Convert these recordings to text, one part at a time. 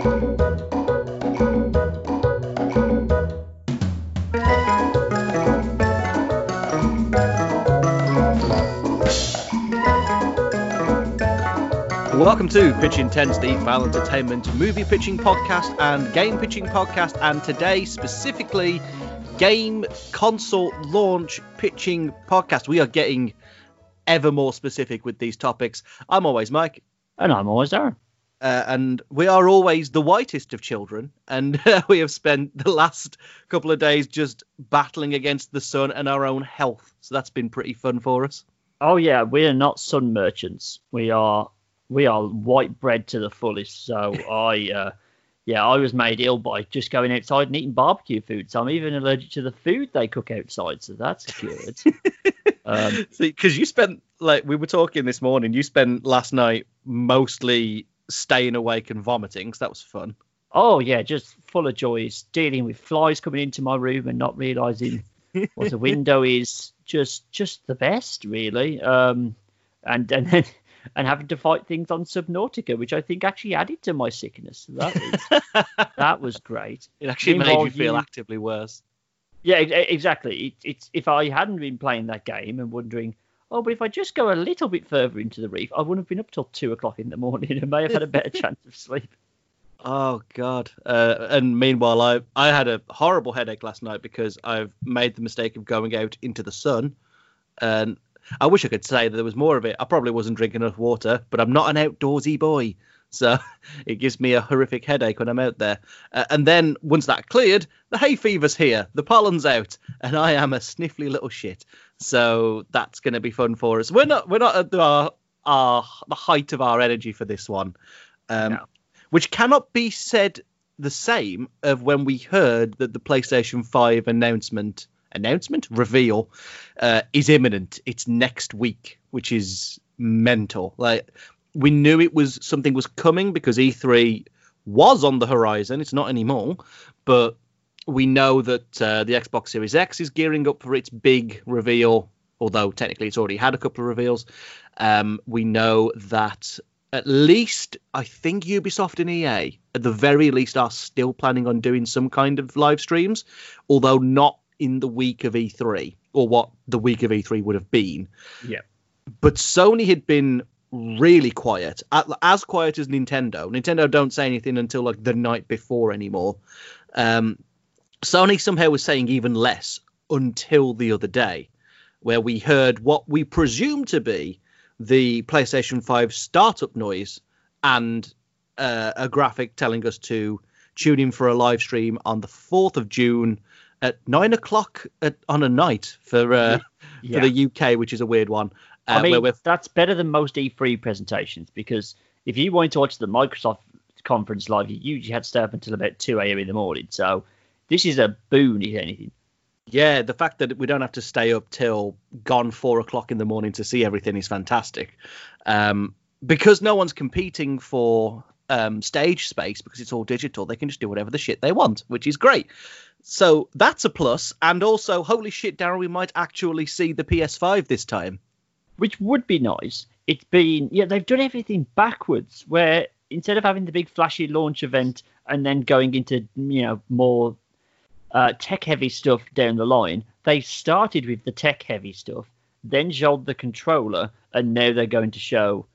Welcome to Pitch Intense, the File Entertainment movie pitching podcast and game pitching podcast, and today specifically game console launch pitching podcast. We are getting ever more specific with these topics. I'm always Mike. And I'm always Darren. Uh, and we are always the whitest of children, and uh, we have spent the last couple of days just battling against the sun and our own health. So that's been pretty fun for us. Oh yeah, we are not sun merchants. We are we are white bread to the fullest. So I, uh, yeah, I was made ill by just going outside and eating barbecue food. So I'm even allergic to the food they cook outside. So that's good. um, because you spent like we were talking this morning, you spent last night mostly staying awake and vomiting. So that was fun. Oh yeah, just full of joys, dealing with flies coming into my room and not realizing what a window is. Just just the best, really. Um, and and then and having to fight things on Subnautica, which I think actually added to my sickness. That was that was great. It actually Meanwhile, made you feel you, actively worse. Yeah, exactly. It, it's if I hadn't been playing that game and wondering, oh, but if I just go a little bit further into the reef, I wouldn't have been up till two o'clock in the morning and may have had a better chance of sleep. Oh God! Uh, and meanwhile, I I had a horrible headache last night because I've made the mistake of going out into the sun, and I wish I could say that there was more of it. I probably wasn't drinking enough water, but I'm not an outdoorsy boy, so it gives me a horrific headache when I'm out there. Uh, and then once that cleared, the hay fever's here, the pollen's out, and I am a sniffly little shit. So that's going to be fun for us. We're not we're not at our, our the height of our energy for this one. Um, no which cannot be said the same of when we heard that the PlayStation 5 announcement announcement reveal uh, is imminent. It's next week, which is mental. Like we knew it was something was coming because E3 was on the horizon. It's not anymore, but we know that uh, the Xbox Series X is gearing up for its big reveal. Although technically it's already had a couple of reveals. Um, we know that at least I think Ubisoft and EA, at the very least, are still planning on doing some kind of live streams, although not in the week of E3 or what the week of E3 would have been. Yeah. But Sony had been really quiet, as quiet as Nintendo. Nintendo don't say anything until like the night before anymore. Um, Sony somehow was saying even less until the other day, where we heard what we presume to be the PlayStation 5 startup noise and uh, a graphic telling us to tune in for a live stream on the 4th of June at nine o'clock at, on a night for uh, yeah. for the UK, which is a weird one. Uh, I mean, that's better than most E3 presentations because if you wanted to watch the Microsoft conference live, you usually had to stay up until about 2 a.m. in the morning. So this is a boon, if anything. Yeah, the fact that we don't have to stay up till gone four o'clock in the morning to see everything is fantastic. Um, because no one's competing for um, stage space because it's all digital, they can just do whatever the shit they want, which is great. So that's a plus. And also, holy shit, Darren, we might actually see the PS5 this time. Which would be nice. It's been, yeah, they've done everything backwards, where instead of having the big flashy launch event and then going into, you know, more uh, tech heavy stuff down the line. They started with the tech heavy stuff, then showed the controller, and now they're going to show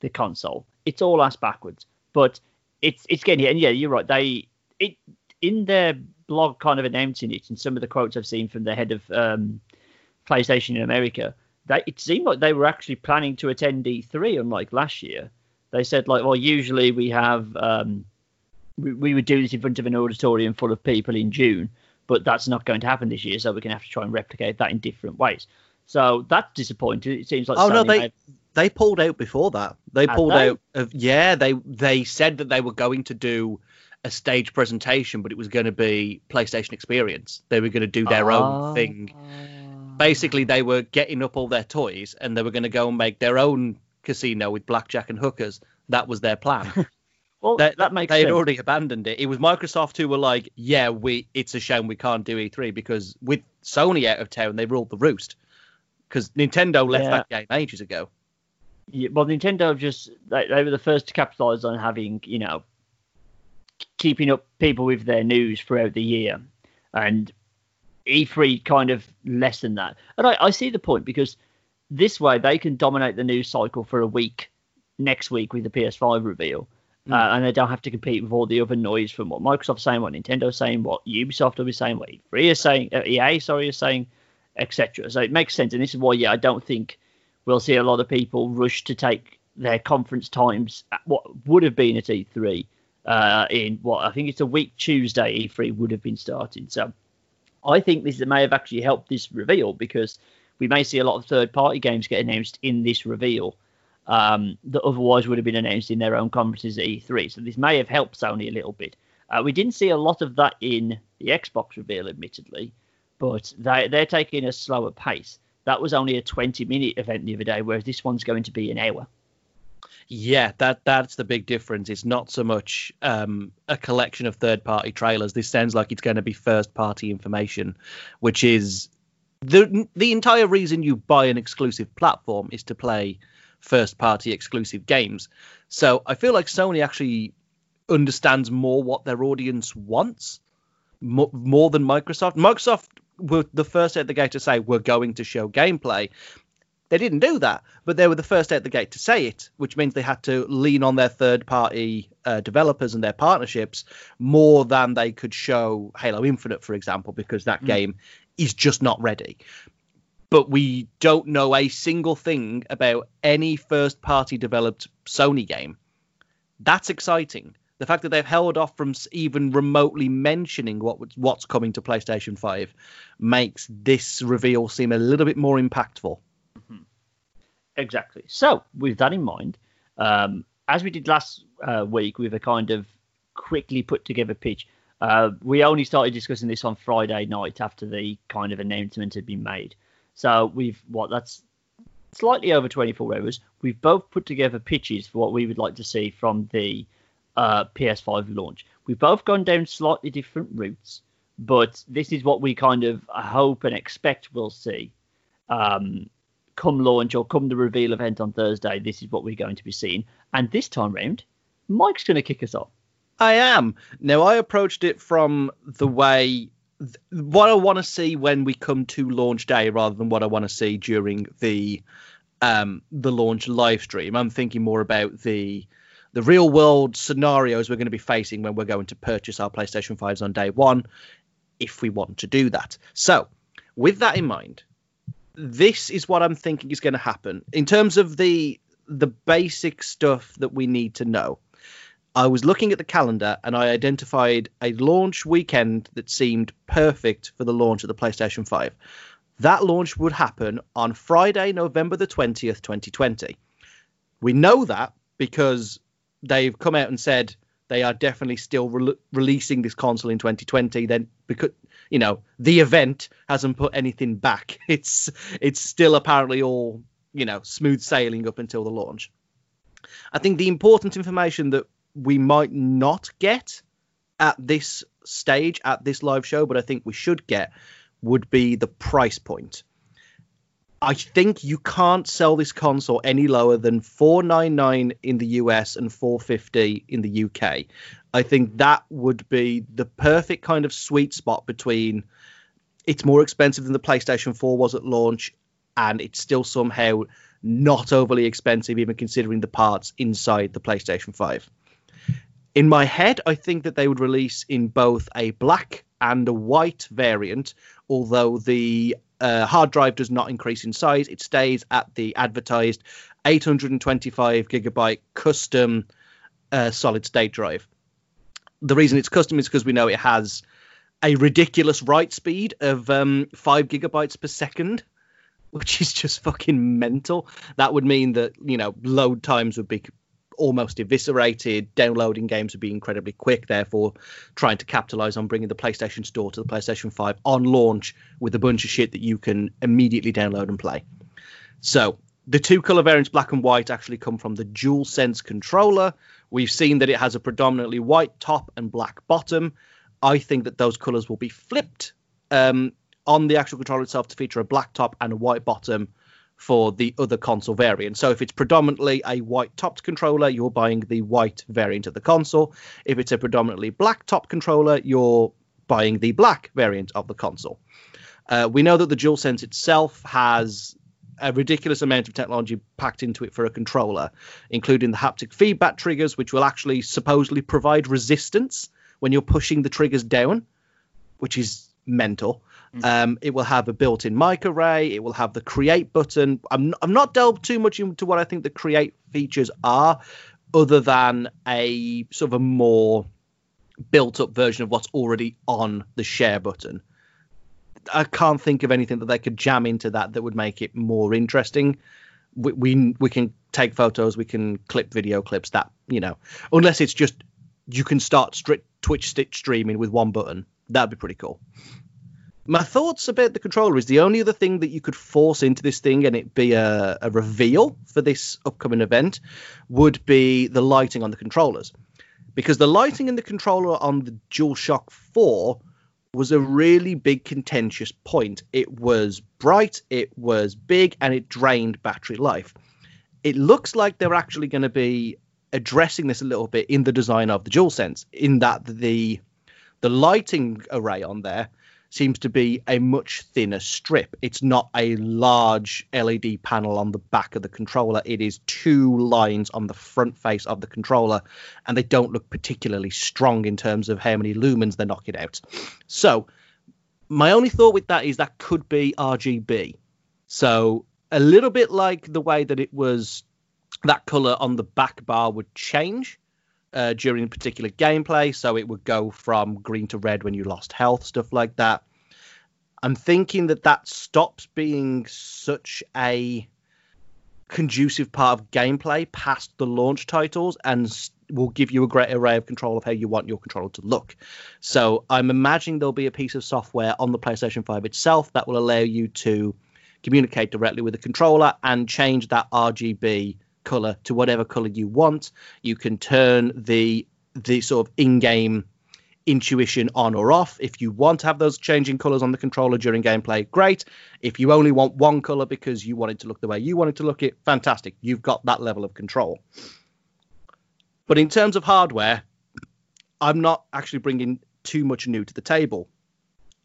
the console. It's all ass backwards, but it's it's getting here. And yeah, you're right. They it in their blog kind of announcing it, and some of the quotes I've seen from the head of um, PlayStation in America, that it seemed like they were actually planning to attend E3, unlike last year. They said like, well, usually we have um, we, we would do this in front of an auditorium full of people in June, but that's not going to happen this year. So we're going to have to try and replicate that in different ways. So that's disappointing. It seems like oh no, they they pulled out before that. They pulled they? out of yeah. They they said that they were going to do a stage presentation, but it was going to be PlayStation Experience. They were going to do their oh. own ah. thing. Basically, they were getting up all their toys and they were going to go and make their own casino with blackjack and hookers. That was their plan. Well, they, that makes they had already abandoned it. It was Microsoft who were like, "Yeah, we. It's a shame we can't do E3 because with Sony out of town, they ruled the roost. Because Nintendo left yeah. that game ages ago. Yeah, well, Nintendo just they, they were the first to capitalize on having you know keeping up people with their news throughout the year, and E3 kind of less than that. And I, I see the point because this way they can dominate the news cycle for a week next week with the PS5 reveal. Mm. Uh, and they don't have to compete with all the other noise from what Microsoft's saying, what Nintendo's saying, what Ubisoft will be saying, what E3 is saying, uh, EA, sorry, is saying, etc. So it makes sense. And this is why, yeah, I don't think we'll see a lot of people rush to take their conference times at what would have been at E3 uh, in what I think it's a week Tuesday E3 would have been starting. So I think this may have actually helped this reveal because we may see a lot of third party games get announced in this reveal um, that otherwise would have been announced in their own conferences at E3. So this may have helped Sony a little bit. Uh, we didn't see a lot of that in the Xbox reveal, admittedly, but they, they're taking a slower pace. That was only a 20 minute event the other day, whereas this one's going to be an hour. Yeah, that that's the big difference. It's not so much um, a collection of third party trailers. This sounds like it's going to be first party information, which is the the entire reason you buy an exclusive platform is to play first party exclusive games. So I feel like Sony actually understands more what their audience wants more, more than Microsoft. Microsoft were the first at the gate to say we're going to show gameplay. They didn't do that, but they were the first at the gate to say it, which means they had to lean on their third party uh, developers and their partnerships more than they could show Halo Infinite, for example, because that mm. game is just not ready but we don't know a single thing about any first party developed Sony game. That's exciting. The fact that they've held off from even remotely mentioning what what's coming to PlayStation 5 makes this reveal seem a little bit more impactful. Mm-hmm. Exactly. So, with that in mind, um, as we did last uh, week with a kind of quickly put together pitch, uh, we only started discussing this on Friday night after the kind of announcement had been made. So we've what that's slightly over 24 hours. We've both put together pitches for what we would like to see from the uh, PS5 launch. We've both gone down slightly different routes, but this is what we kind of hope and expect we'll see. Um, come launch or come the reveal event on Thursday, this is what we're going to be seeing. And this time round, Mike's going to kick us off. I am. Now, I approached it from the way what I want to see when we come to launch day rather than what I want to see during the um, the launch live stream. I'm thinking more about the the real world scenarios we're going to be facing when we're going to purchase our PlayStation 5s on day one, if we want to do that. So, with that in mind, this is what I'm thinking is going to happen in terms of the the basic stuff that we need to know. I was looking at the calendar and I identified a launch weekend that seemed perfect for the launch of the PlayStation 5. That launch would happen on Friday, November the 20th, 2020. We know that because they've come out and said they are definitely still re- releasing this console in 2020 then because you know the event hasn't put anything back it's it's still apparently all you know smooth sailing up until the launch i think the important information that we might not get at this stage, at this live show, but I think we should get would be the price point. I think you can't sell this console any lower than 499 in the US and 450 in the UK. I think that would be the perfect kind of sweet spot between it's more expensive than the PlayStation 4 was at launch and it's still somehow not overly expensive even considering the parts inside the PlayStation 5 in my head, I think that they would release in both a black and a white variant, although the uh, hard drive does not increase in size. It stays at the advertised 825 gigabyte custom uh, solid state drive. The reason it's custom is because we know it has a ridiculous write speed of um, five gigabytes per second, which is just fucking mental. That would mean that you know load times would be almost eviscerated. Downloading games would be incredibly quick, therefore, trying to capitalize on bringing the PlayStation Store to the PlayStation 5 on launch with a bunch of shit that you can immediately download and play. So, the two color variants, black and white, actually come from the DualSense controller. We've seen that it has a predominantly white top and black bottom. I think that those colors will be flipped um, on the actual controller itself to feature a black top and a white bottom for the other console variant. So if it's predominantly a white topped controller, you're buying the white variant of the console. If it's a predominantly black top controller, you're buying the black variant of the console. Uh, we know that the DualSense itself has a ridiculous amount of technology packed into it for a controller, including the haptic feedback triggers, which will actually supposedly provide resistance when you're pushing the triggers down, which is mental. Mm. Um, it will have a built-in mic array. It will have the create button. I'm I'm not delved too much into what I think the create features are, other than a sort of a more built-up version of what's already on the share button. I can't think of anything that they could jam into that that would make it more interesting. We we, we can take photos, we can clip video clips. That you know, unless it's just you can start stri- Twitch stitch streaming with one button. That'd be pretty cool. My thoughts about the controller is the only other thing that you could force into this thing and it be a, a reveal for this upcoming event would be the lighting on the controllers. Because the lighting in the controller on the DualShock 4 was a really big contentious point. It was bright, it was big, and it drained battery life. It looks like they're actually going to be addressing this a little bit in the design of the DualSense, in that the the lighting array on there seems to be a much thinner strip. It's not a large LED panel on the back of the controller. It is two lines on the front face of the controller, and they don't look particularly strong in terms of how many lumens they're knocking out. So, my only thought with that is that could be RGB. So, a little bit like the way that it was that color on the back bar would change uh, during particular gameplay. So it would go from green to red when you lost health, stuff like that. I'm thinking that that stops being such a conducive part of gameplay past the launch titles and will give you a great array of control of how you want your controller to look. So I'm imagining there'll be a piece of software on the PlayStation 5 itself that will allow you to communicate directly with the controller and change that RGB color to whatever color you want. You can turn the the sort of in-game intuition on or off. If you want to have those changing colors on the controller during gameplay, great. If you only want one color because you want it to look the way you want it to look it, fantastic. You've got that level of control. But in terms of hardware, I'm not actually bringing too much new to the table.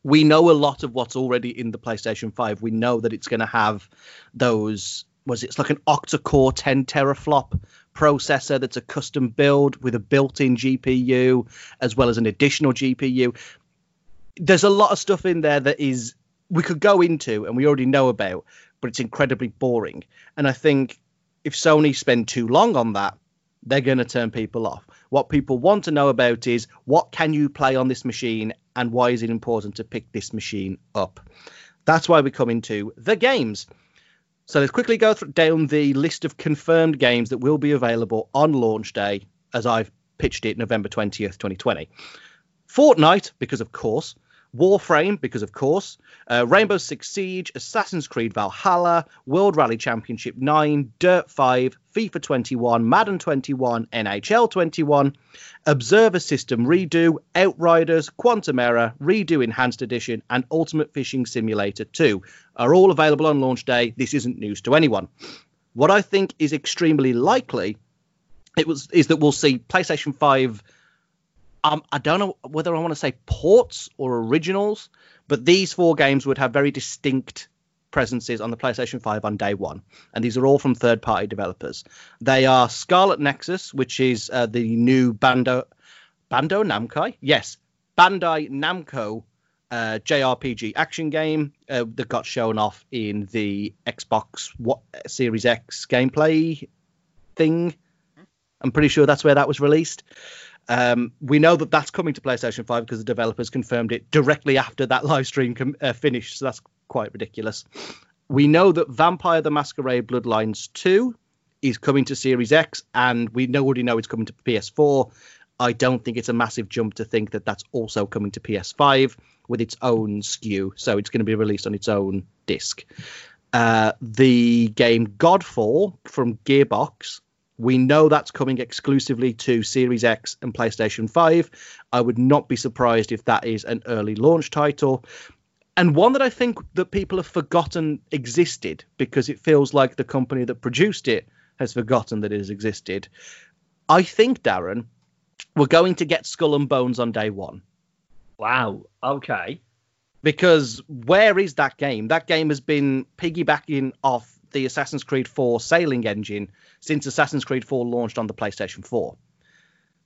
We know a lot of what's already in the PlayStation 5. We know that it's going to have those was it? It's like an octa-core 10 teraflop processor that's a custom build with a built-in GPU as well as an additional GPU. There's a lot of stuff in there that is we could go into and we already know about, but it's incredibly boring. And I think if Sony spend too long on that, they're going to turn people off. What people want to know about is what can you play on this machine and why is it important to pick this machine up? That's why we come into the games. So let's quickly go down the list of confirmed games that will be available on launch day, as I've pitched it November 20th, 2020. Fortnite, because of course. Warframe, because of course, uh, Rainbow Six Siege, Assassin's Creed Valhalla, World Rally Championship 9, Dirt 5, FIFA 21, Madden 21, NHL 21, Observer System Redux, Outriders, Quantum Error, Redout Enhanced Edition, and Ultimate Fishing Simulator 2 are all available on launch day. This isn't news to anyone. What I think is extremely likely it was is that we'll see PlayStation 5 um, I don't know whether I want to say ports or originals, but these four games would have very distinct presences on the PlayStation 5 on day one. And these are all from third party developers. They are Scarlet Nexus, which is uh, the new Bando, Bando Namco? Yes, Bandai Namco uh, JRPG action game uh, that got shown off in the Xbox what, Series X gameplay thing. I'm pretty sure that's where that was released. Um, we know that that's coming to PlayStation 5 because the developers confirmed it directly after that live stream com- uh, finished. So that's quite ridiculous. We know that Vampire the Masquerade Bloodlines 2 is coming to Series X, and we already know it's coming to PS4. I don't think it's a massive jump to think that that's also coming to PS5 with its own SKU. So it's going to be released on its own disc. Uh, the game Godfall from Gearbox we know that's coming exclusively to Series X and PlayStation 5. I would not be surprised if that is an early launch title. and one that I think that people have forgotten existed because it feels like the company that produced it has forgotten that it has existed. I think, Darren, we're going to get Skull and Bones on day one. Wow. Okay. Because where is that game? That game has been piggybacking off the Assassin's Creed 4 sailing engine since Assassin's Creed 4 launched on the PlayStation 4.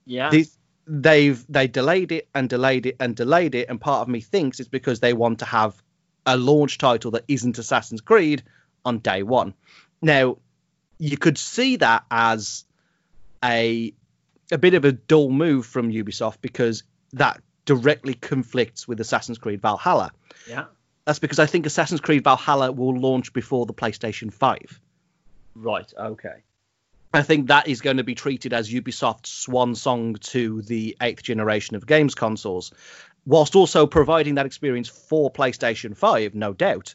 Yeah. The, they've they delayed it and delayed it and delayed it, and part of me thinks it's because they want to have a launch title that isn't Assassin's Creed on day one. Now, you could see that as a a bit of a dull move from Ubisoft because that directly conflicts with Assassin's Creed Valhalla. Yeah. That's because I think Assassin's Creed Valhalla will launch before the PlayStation 5. Right. Okay. I think that is going to be treated as Ubisoft's swan song to the eighth generation of games consoles, whilst also providing that experience for PlayStation 5, no doubt.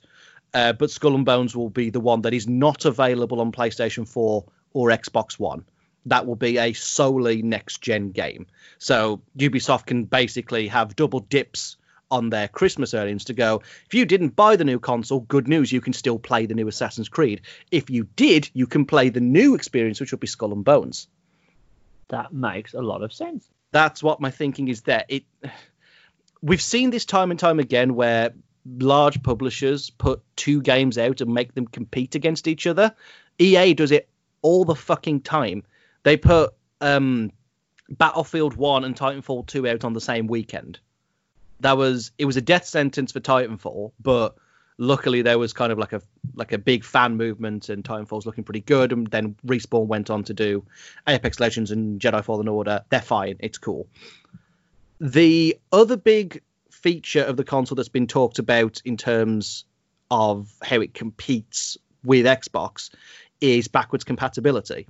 Uh, but Skull and Bones will be the one that is not available on PlayStation 4 or Xbox One. That will be a solely next gen game. So Ubisoft can basically have double dips on their Christmas earnings to go, if you didn't buy the new console, good news, you can still play the new Assassin's Creed. If you did, you can play the new experience, which will be Skull and Bones. That makes a lot of sense. That's what my thinking is there. It we've seen this time and time again where large publishers put two games out and make them compete against each other. EA does it all the fucking time. They put um, Battlefield 1 and Titanfall 2 out on the same weekend that was it was a death sentence for Titanfall, but luckily there was kind of like a like a big fan movement and Titanfall's looking pretty good and then Respawn went on to do Apex Legends and Jedi Fallen Order. They're fine, it's cool. The other big feature of the console that's been talked about in terms of how it competes with Xbox is backwards compatibility.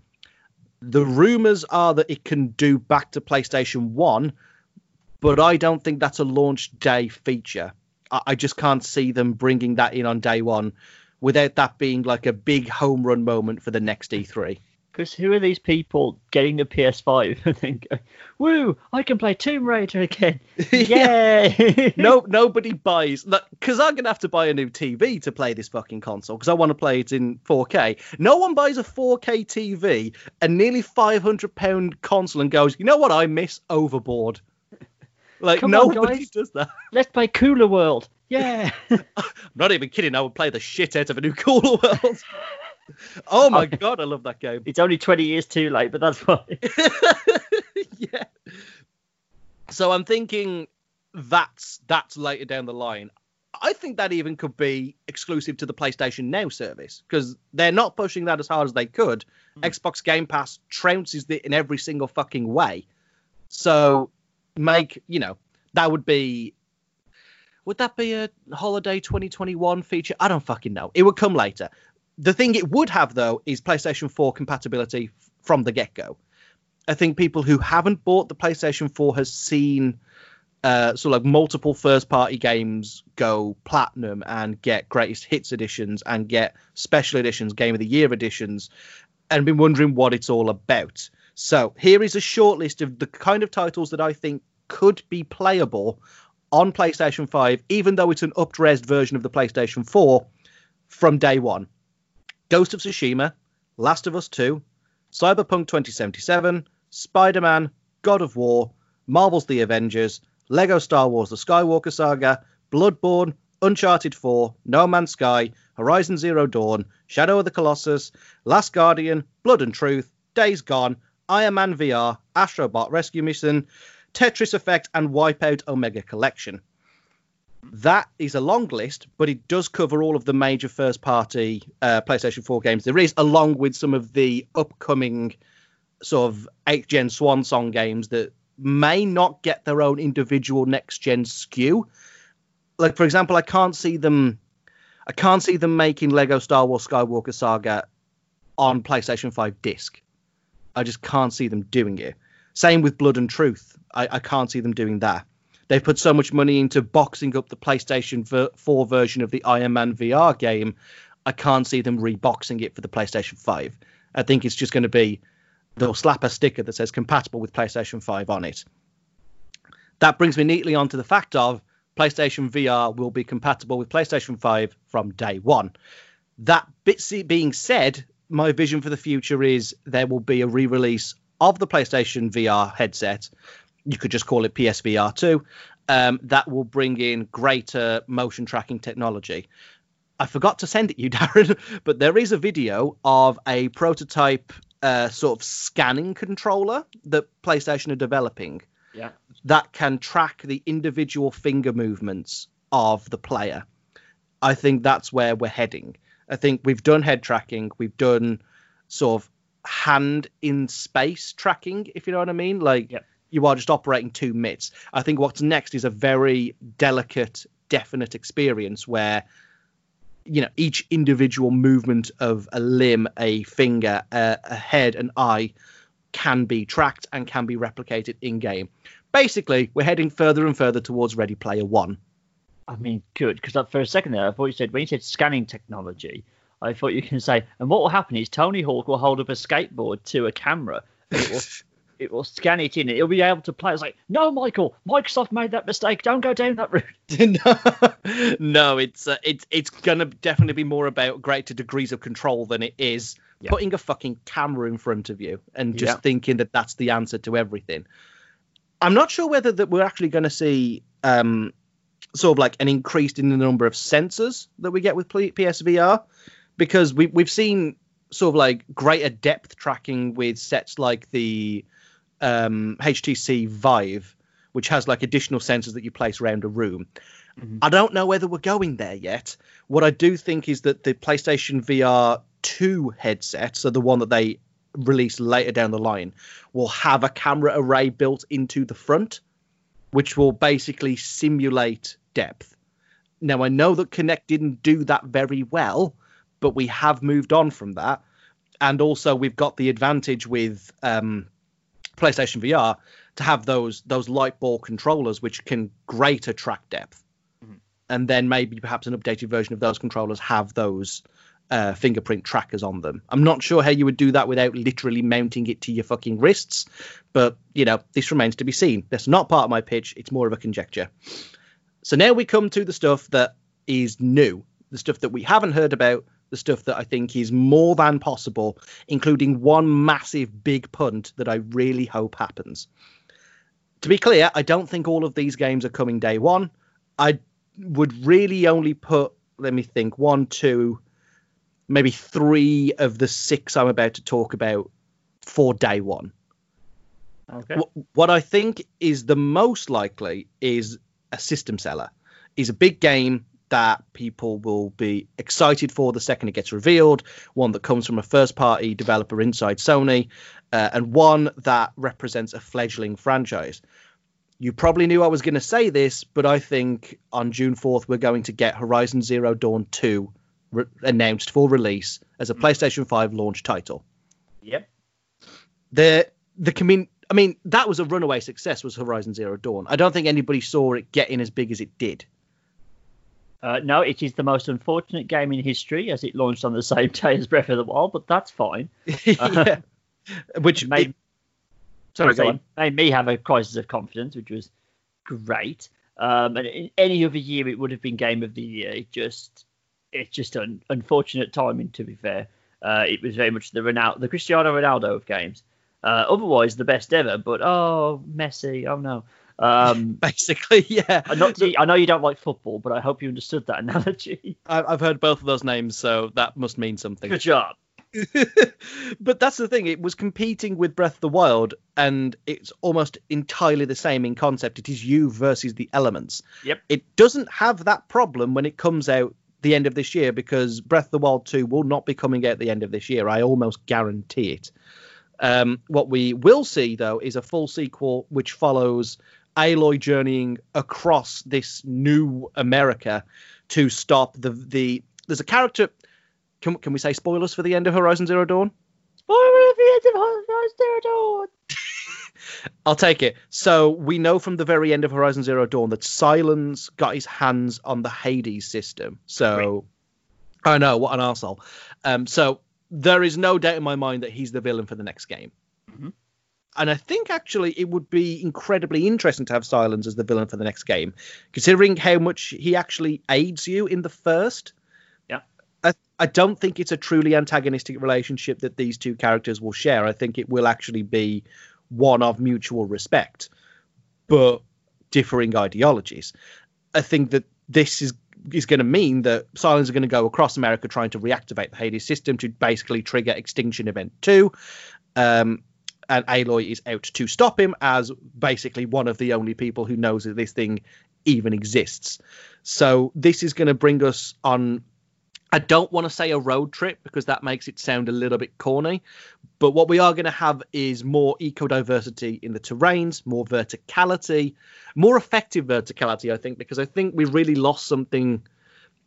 The rumors are that it can do back to PlayStation 1 but I don't think that's a launch day feature. I, I just can't see them bringing that in on day one without that being like a big home run moment for the next E3. Because who are these people getting the PS5 and then going, "Woo! I can play Tomb Raider again! Yay!" no, nobody buys that. because I'm gonna have to buy a new TV to play this fucking console because I want to play it in 4K. No one buys a 4K TV, a nearly 500 pound console, and goes, "You know what I miss? Overboard." Like Come nobody on, does that. Let's play Cooler World. Yeah. I'm not even kidding. I would play the shit out of a new Cooler World. oh my god, I love that game. It's only 20 years too late, but that's fine. yeah. So I'm thinking that's that's later down the line. I think that even could be exclusive to the PlayStation Now service because they're not pushing that as hard as they could. Mm. Xbox Game Pass trounces it in every single fucking way. So make you know that would be would that be a holiday 2021 feature? I don't fucking know. It would come later. The thing it would have though is playstation 4 compatibility from the get-go. I think people who haven't bought the playstation 4 has seen uh, so like multiple first party games go platinum and get greatest hits editions and get special editions game of the year editions and been wondering what it's all about so here is a short list of the kind of titles that I think could be playable on PlayStation 5, even though it's an up-res version of the PlayStation 4 from day one. Ghost of Tsushima, Last of Us 2, Cyberpunk 2077, Spider-Man, God of War, Marvel's The Avengers, Lego Star Wars The Skywalker Saga, Bloodborne, Uncharted 4, No Man's Sky, Horizon Zero Dawn, Shadow of the Colossus, Last Guardian, Blood and Truth, Days Gone, Iron Man VR, Astrobot Rescue Mission, Tetris Effect, and Wipeout Omega Collection. That is a long list, but it does cover all of the major first party uh, PlayStation 4 games there is, along with some of the upcoming sort of 8th gen Swan Song games that may not get their own individual next gen SKU. Like, for example, I can't see them. I can't see them making Lego Star Wars Skywalker Saga on PlayStation 5 disc. I just can't see them doing it. Same with Blood and Truth. I, I can't see them doing that. They've put so much money into boxing up the PlayStation 4 version of the Iron Man VR game. I can't see them reboxing it for the PlayStation 5. I think it's just going to be they'll slap a sticker that says compatible with PlayStation 5 on it. That brings me neatly onto the fact of PlayStation VR will be compatible with PlayStation 5 from day one. That being said, my vision for the future is there will be a re-release of the PlayStation VR headset. You could just call it PSVR 2. Um, that will bring in greater motion tracking technology. I forgot to send it you, Darren, but there is a video of a prototype uh, sort of scanning controller that PlayStation are developing. Yeah. That can track the individual finger movements of the player. I think that's where we're heading. I think we've done head tracking, we've done sort of hand in space tracking, if you know what I mean. Like yep. you are just operating two mitts. I think what's next is a very delicate, definite experience where you know each individual movement of a limb, a finger, a, a head, an eye can be tracked and can be replicated in game. Basically, we're heading further and further towards Ready Player One. I mean, good because for a second there, I thought you said when you said scanning technology, I thought you can say, and what will happen is Tony Hawk will hold up a skateboard to a camera. And it will it will scan it in. It'll be able to play. It's like, no, Michael, Microsoft made that mistake. Don't go down that route. no, it's uh, it's it's gonna definitely be more about greater degrees of control than it is yeah. putting a fucking camera in front of you and just yeah. thinking that that's the answer to everything. I'm not sure whether that we're actually going to see um, sort of like an increase in the number of sensors that we get with PSVR because we we've seen sort of like greater depth tracking with sets like the um, HTC Vive, which has like additional sensors that you place around a room. Mm-hmm. I don't know whether we're going there yet. What I do think is that the PlayStation VR 2 headset, so the one that they release later down the line, will have a camera array built into the front, which will basically simulate depth. Now, I know that Kinect didn't do that very well, but we have moved on from that. And also, we've got the advantage with um, PlayStation VR to have those those light ball controllers which can greater track depth, mm-hmm. and then maybe perhaps an updated version of those controllers have those uh, fingerprint trackers on them. I'm not sure how you would do that without literally mounting it to your fucking wrists, but you know this remains to be seen. That's not part of my pitch. It's more of a conjecture. So now we come to the stuff that is new, the stuff that we haven't heard about, the stuff that I think is more than possible, including one massive big punt that I really hope happens. To be clear, I don't think all of these games are coming day one. I would really only put, let me think, one, two, maybe three of the six I'm about to talk about for day one. Okay. What I think is the most likely is a system seller. Is a big game that people will be excited for the second it gets revealed, one that comes from a first party developer inside Sony, uh, and one that represents a fledgling franchise. You probably knew I was going to say this, but I think on June 4th, we're going to get Horizon Zero Dawn 2 re- announced for release as a PlayStation 5 launch title. Yep. The the commun- I mean, that was a runaway success. Was Horizon Zero Dawn? I don't think anybody saw it getting as big as it did. Uh, no, it is the most unfortunate game in history as it launched on the same day as Breath of the Wild, but that's fine. Uh, which made, it, sorry, say, made me have a crisis of confidence, which was great. Um, and in any other year, it would have been Game of the Year. It just, it's just an unfortunate timing. To be fair, uh, it was very much the Ronaldo, the Cristiano Ronaldo of games. Uh, otherwise, the best ever. But oh, Messi, oh no. Um, Basically, yeah. I know, I know you don't like football, but I hope you understood that analogy. I've heard both of those names, so that must mean something. Good job. but that's the thing; it was competing with Breath of the Wild, and it's almost entirely the same in concept. It is you versus the elements. Yep. It doesn't have that problem when it comes out the end of this year because Breath of the Wild 2 will not be coming out the end of this year. I almost guarantee it. Um, what we will see, though, is a full sequel which follows Aloy journeying across this new America to stop the the. There's a character. Can can we say spoilers for the end of Horizon Zero Dawn? Spoiler at the end of Horizon Zero Dawn. I'll take it. So we know from the very end of Horizon Zero Dawn that Sylens got his hands on the Hades system. So I know what an asshole. Um, so there is no doubt in my mind that he's the villain for the next game. Mm-hmm. and I think actually it would be incredibly interesting to have Sylens as the villain for the next game, considering how much he actually aids you in the first. Yeah. I, I don't think it's a truly antagonistic relationship that these two characters will share. I think it will actually be one of mutual respect, but differing ideologies. I think that this is is going to mean that Sylens are going to go across America trying to reactivate the Hades system to basically trigger Extinction Event 2. Um, and Aloy is out to stop him as basically one of the only people who knows that this thing even exists. So this is going to bring us on. I don't want to say a road trip because that makes it sound a little bit corny, but what we are going to have is more eco diversity in the terrains, more verticality, more effective verticality, I think, because I think we really lost something.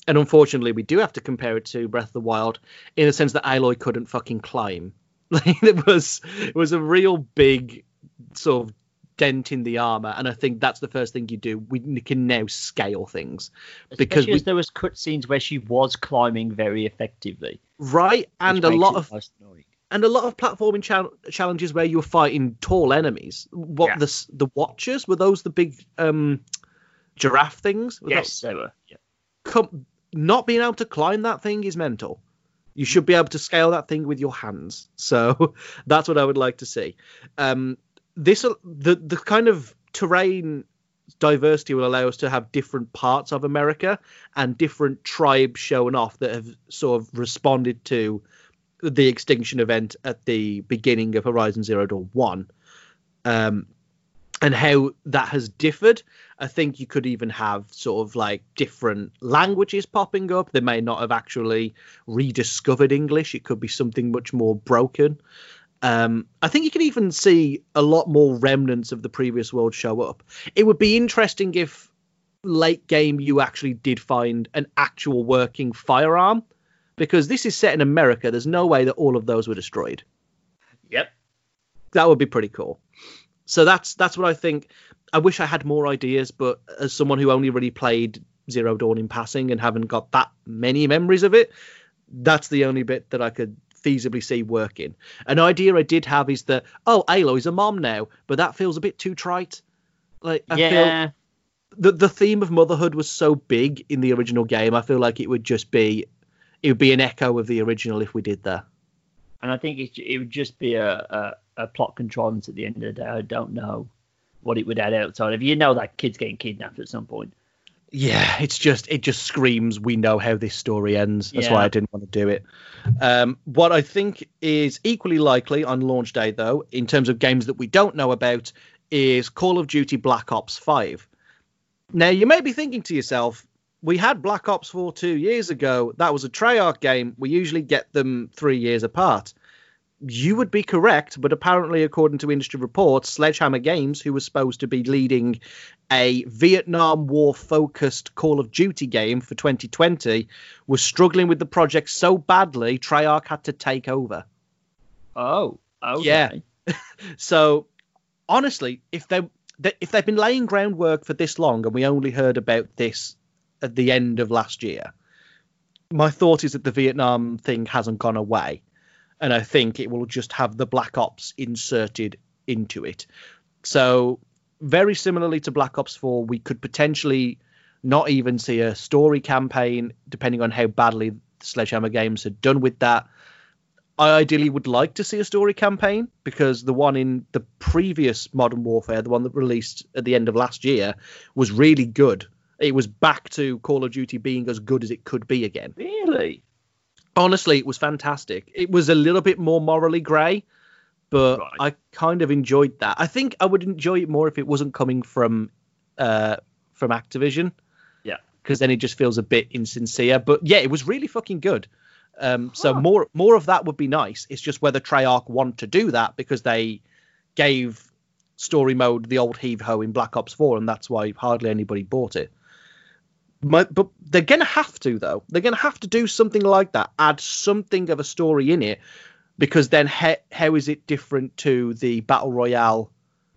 And unfortunately, we do have to compare it to Breath of the Wild in the sense that Aloy couldn't fucking climb. it was it was a real big sort of dent in the armor, and I think that's the first thing you do. We can now scale things because we, there was cutscenes where she was climbing very effectively, right? And a lot of and a lot of platforming cha- challenges where you were fighting tall enemies. What yeah. the the Watchers were those the big um, giraffe things? Yes, they were. Yeah. Come, not being able to climb that thing is mental. You should be able to scale that thing with your hands. So that's what I would like to see. Um, this the the kind of terrain diversity will allow us to have different parts of America and different tribes showing off that have sort of responded to the extinction event at the beginning of Horizon Zero Dawn One. Um, and how that has differed. I think you could even have sort of like different languages popping up. They may not have actually rediscovered English. It could be something much more broken. Um, I think you can even see a lot more remnants of the previous world show up. It would be interesting if late game you actually did find an actual working firearm because this is set in America. There's no way that all of those were destroyed. Yep. That would be pretty cool so that's that's what I think. I wish I had more ideas, but as someone who only really played Zero Dawn in passing and haven't got that many memories of it, that's the only bit that I could feasibly see working. An idea I did have is that oh, Aloy's a mom now, but that feels a bit too trite. Like I yeah. feel the the theme of motherhood was so big in the original game. I feel like it would just be it would be an echo of the original if we did that. And I think it, it would just be a, a a plot contrivance at the end of the day. I don't know what it would add outside of. You know that kid's getting kidnapped at some point. Yeah, it's just it just screams we know how this story ends. That's yeah. why I didn't want to do it. Um, what I think is equally likely on launch day, though, in terms of games that we don't know about, is Call of Duty Black Ops Five. Now you may be thinking to yourself, we had Black Ops 4 two years ago. That was a Treyarch game. We usually get them three years apart you would be correct, but apparently, according to industry reports, Sledgehammer Games, who was supposed to be leading a Vietnam War focused Call of Duty game for 2020, was struggling with the project so badly, Treyarch had to take over. Oh, okay. Yeah. so, honestly, if they if they've been laying groundwork for this long and we only heard about this at the end of last year, my thought is that the Vietnam thing hasn't gone away and I think it will just have the Black Ops inserted into it. So very similarly to Black Ops 4, we could potentially not even see a story campaign, depending on how badly Sledgehammer Games had done with that. I ideally would like to see a story campaign because the one in the previous Modern Warfare, the one that released at the end of last year, was really good. It was back to Call of Duty being as good as it could be again. Really? honestly, it was fantastic. It was a little bit more morally grey, but right. I kind of enjoyed that. I think I would enjoy it more if it wasn't coming from uh, from Activision. Yeah, because then it just feels a bit insincere. But yeah, it was really fucking good. Um, so more more of that would be nice. It's just whether Treyarch want to do that because they gave story mode the old heave ho in Black Ops 4, and that's why hardly anybody bought it. But they're going to have to though. They're going to have to do something like that. Add something of a story in it, because then how, how is it different to the battle royale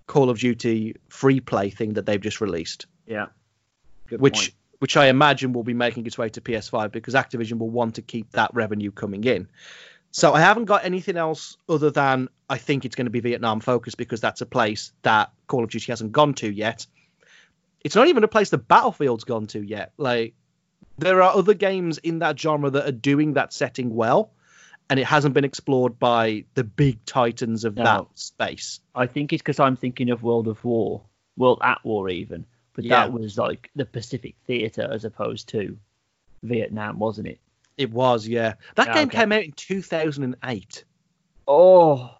Call of Duty free play thing that they've just released? Yeah. Good which point. which I imagine will be making its way to PS5 because Activision will want to keep that revenue coming in. So I haven't got anything else other than I think it's going to be Vietnam focused because that's a place that Call of Duty hasn't gone to yet. It's not even a place the Battlefield's gone to yet. Like there are other games in that genre that are doing that setting well, and it hasn't been explored by the big titans of No. that space. I think it's because I'm thinking of World of War, World at War even, but Yeah. that was like the Pacific Theater as opposed to Vietnam, wasn't it? It was, yeah. That Yeah, game okay. came out in 2008. Oh,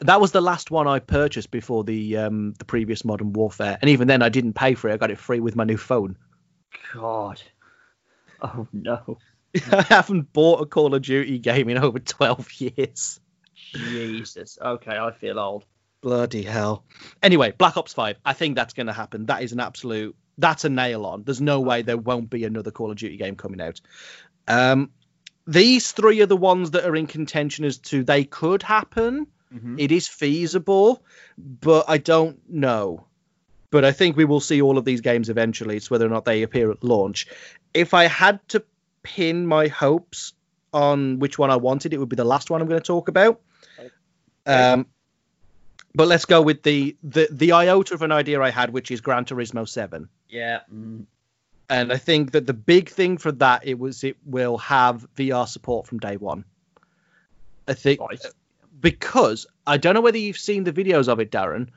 That was the last one I purchased before the um, the previous Modern Warfare, and even then I didn't pay for it. I got it free with my new phone. God. Oh no. I haven't bought a Call of Duty game in over 12 years. Jesus. Okay, I feel old. Bloody hell. Anyway, Black Ops 5. I think that's going to happen. That is an absolute. That's a nail on. There's no way there won't be another Call of Duty game coming out. Um, these three are the ones that are in contention as to they could happen. It is feasible, but I don't know. But I think we will see all of these games eventually. It's whether or not they appear at launch. If I had to pin my hopes on which one I wanted, it would be the last one I'm going to talk about. Um, but let's go with the, the the iota of an idea I had, which is Gran Turismo Seven. Yeah. mm, And I think that the big thing for that it was it will have VR support from day one. I think Right. Because I don't know whether you've seen the videos of it, Darren,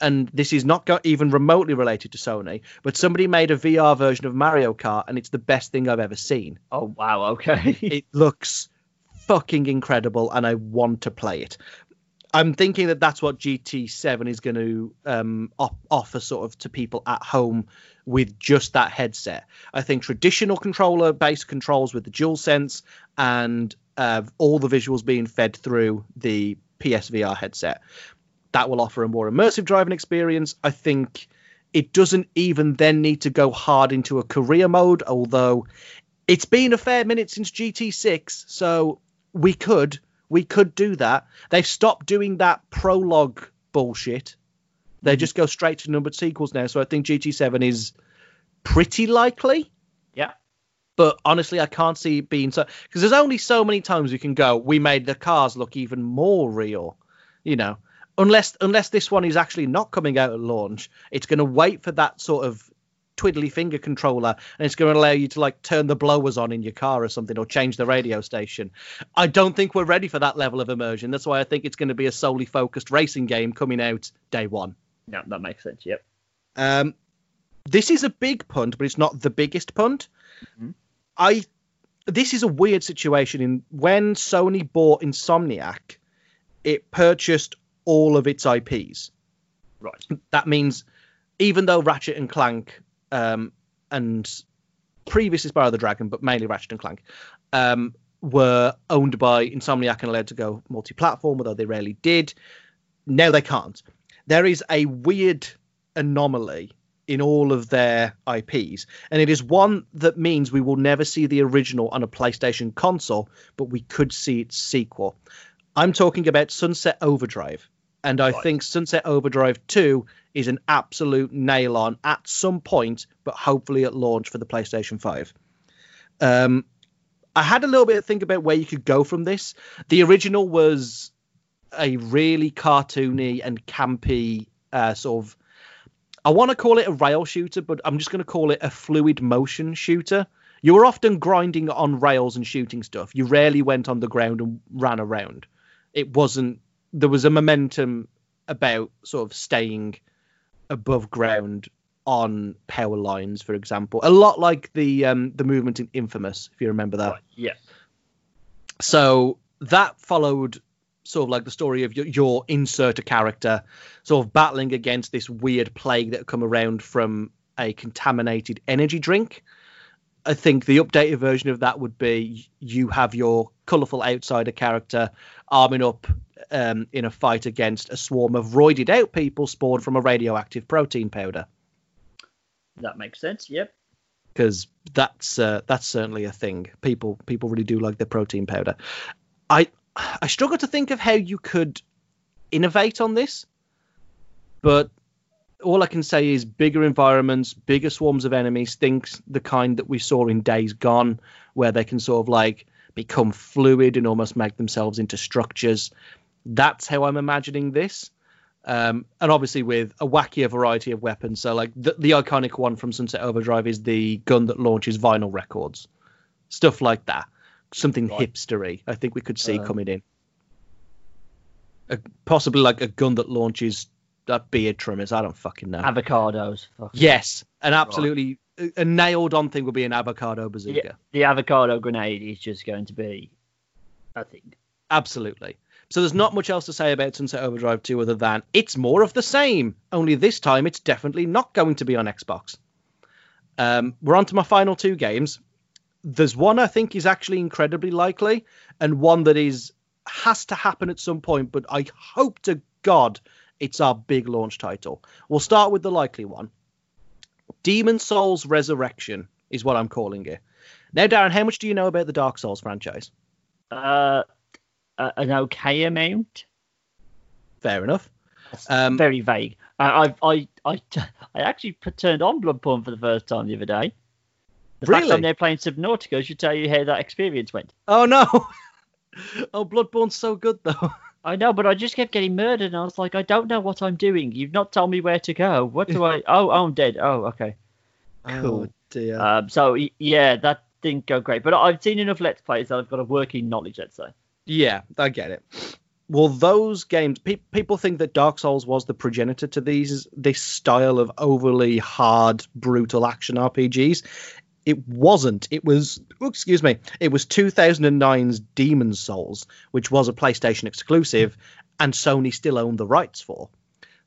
and this is not even remotely related to Sony, but somebody made a VR version of Mario Kart, and it's the best thing I've ever seen. Oh wow. Okay. It looks fucking incredible, and I want to play it. I'm thinking that that's what GT7 is going to um, op- offer sort of to people at home with just that headset. I think traditional controller based controls with the DualSense and all the visuals being fed through the PSVR headset that will offer a more immersive driving experience. I think it doesn't even then need to go hard into a career mode, although it's been a fair minute since GT6, so we could we could do that. They've stopped doing that prologue bullshit. They mm-hmm. just go straight to numbered sequels now, so I think GT7 is pretty likely. But honestly, I can't see it being so because there's only so many times we can go. We made the cars look even more real, you know. Unless unless this one is actually not coming out at launch, it's going to wait for that sort of twiddly finger controller and it's going to allow you to like turn the blowers on in your car or something or change the radio station. I don't think we're ready for that level of immersion. That's why I think it's going to be a solely focused racing game coming out day one. yeah, that makes sense. Yep. Um, this is a big punt, but it's not the biggest punt. Mhm. I this is a weird situation. In when Sony bought Insomniac, it purchased all of its IPs. Right. That means even though Ratchet and Clank um, and previously Spyro the Dragon, but mainly Ratchet and Clank, um, were owned by Insomniac and allowed to go multi-platform, although they rarely did. Now they can't. There is a weird anomaly in all of their IPs, and it is one that means we will never see the original on a PlayStation console, but we could see its sequel. I'm talking about Sunset Overdrive, and I Right. think Sunset Overdrive 2 is an absolute nail on at some point, but hopefully at launch for the PlayStation 5. Um, I had a little bit of think about where you could go from this. The original was a really cartoony and campy uh, sort of. I want to call it a rail shooter, but I'm just going to call it a fluid motion shooter. You were often grinding on rails and shooting stuff. You rarely went on the ground and ran around. It wasn't. There was a momentum about sort of staying above ground on power lines, for example. A lot like the um, the movement in Infamous, if you remember that. Right. Yeah. So that followed sort of like the story of your, your insert a character sort of battling against this weird plague that come around from a contaminated energy drink. I think the updated version of that would be you have your colourful outsider character arming up um, in a fight against a swarm of roided out people spawned from a radioactive protein powder That makes sense. Yep. because that's uh, that's certainly a thing. People people really do like their protein powder. I I struggle to think of how you could innovate on this, but all I can say is bigger environments, bigger swarms of enemies, things the kind that we saw in Days Gone, where they can sort of like become fluid and almost make themselves into structures. That's how I'm imagining this. Um, and obviously with a wackier variety of weapons. So like the, the iconic one from Sunset Overdrive is the gun that launches vinyl records, stuff like that. Something Right. hipstery. I think we could see Uh. coming in. A, possibly like a gun that launches uh, beard trimmers. I don't fucking know. Avocados. Fuck. yes, an absolutely a, a nailed on thing would be an avocado bazooka. Yeah, the avocado grenade is just going to be a thing. Absolutely. So there's not much else to say about Sunset Overdrive 2 other than it's more of the same. Only this time it's definitely not going to be on Xbox. Um, we're on to my final two games. There's one I think is actually incredibly likely, and one that is has to happen at some point. But I hope to God it's our big launch title. We'll start with the likely one. Demon Souls Resurrection is what I'm calling it. Now, Darren, how much do you know about the Dark Souls franchise? Uh, an okay amount. Fair enough. Um, Very vague. I I I I, I actually turned on Bloodborne for the first time the other day. The fact Really? I'm there playing Subnautica should tell you how that experience went. Oh no! oh, Bloodborne's so good though. I know, but I just kept getting murdered, and I was like, I don't know what I'm doing. You've not told me where to go. What do I? Oh, oh I'm dead. Oh, okay. Cool. Oh dear. Um, so yeah, that didn't go great, but I've seen enough Let's Plays that I've got a working knowledge. Let's say. yeah, I get it. Well, those games, pe- people think that Dark Souls was the progenitor to these this style of overly hard, brutal action RPGs. It wasn't. It was, excuse me, it was 2009's Demon Souls, which was a PlayStation exclusive, and Sony still owned the rights for.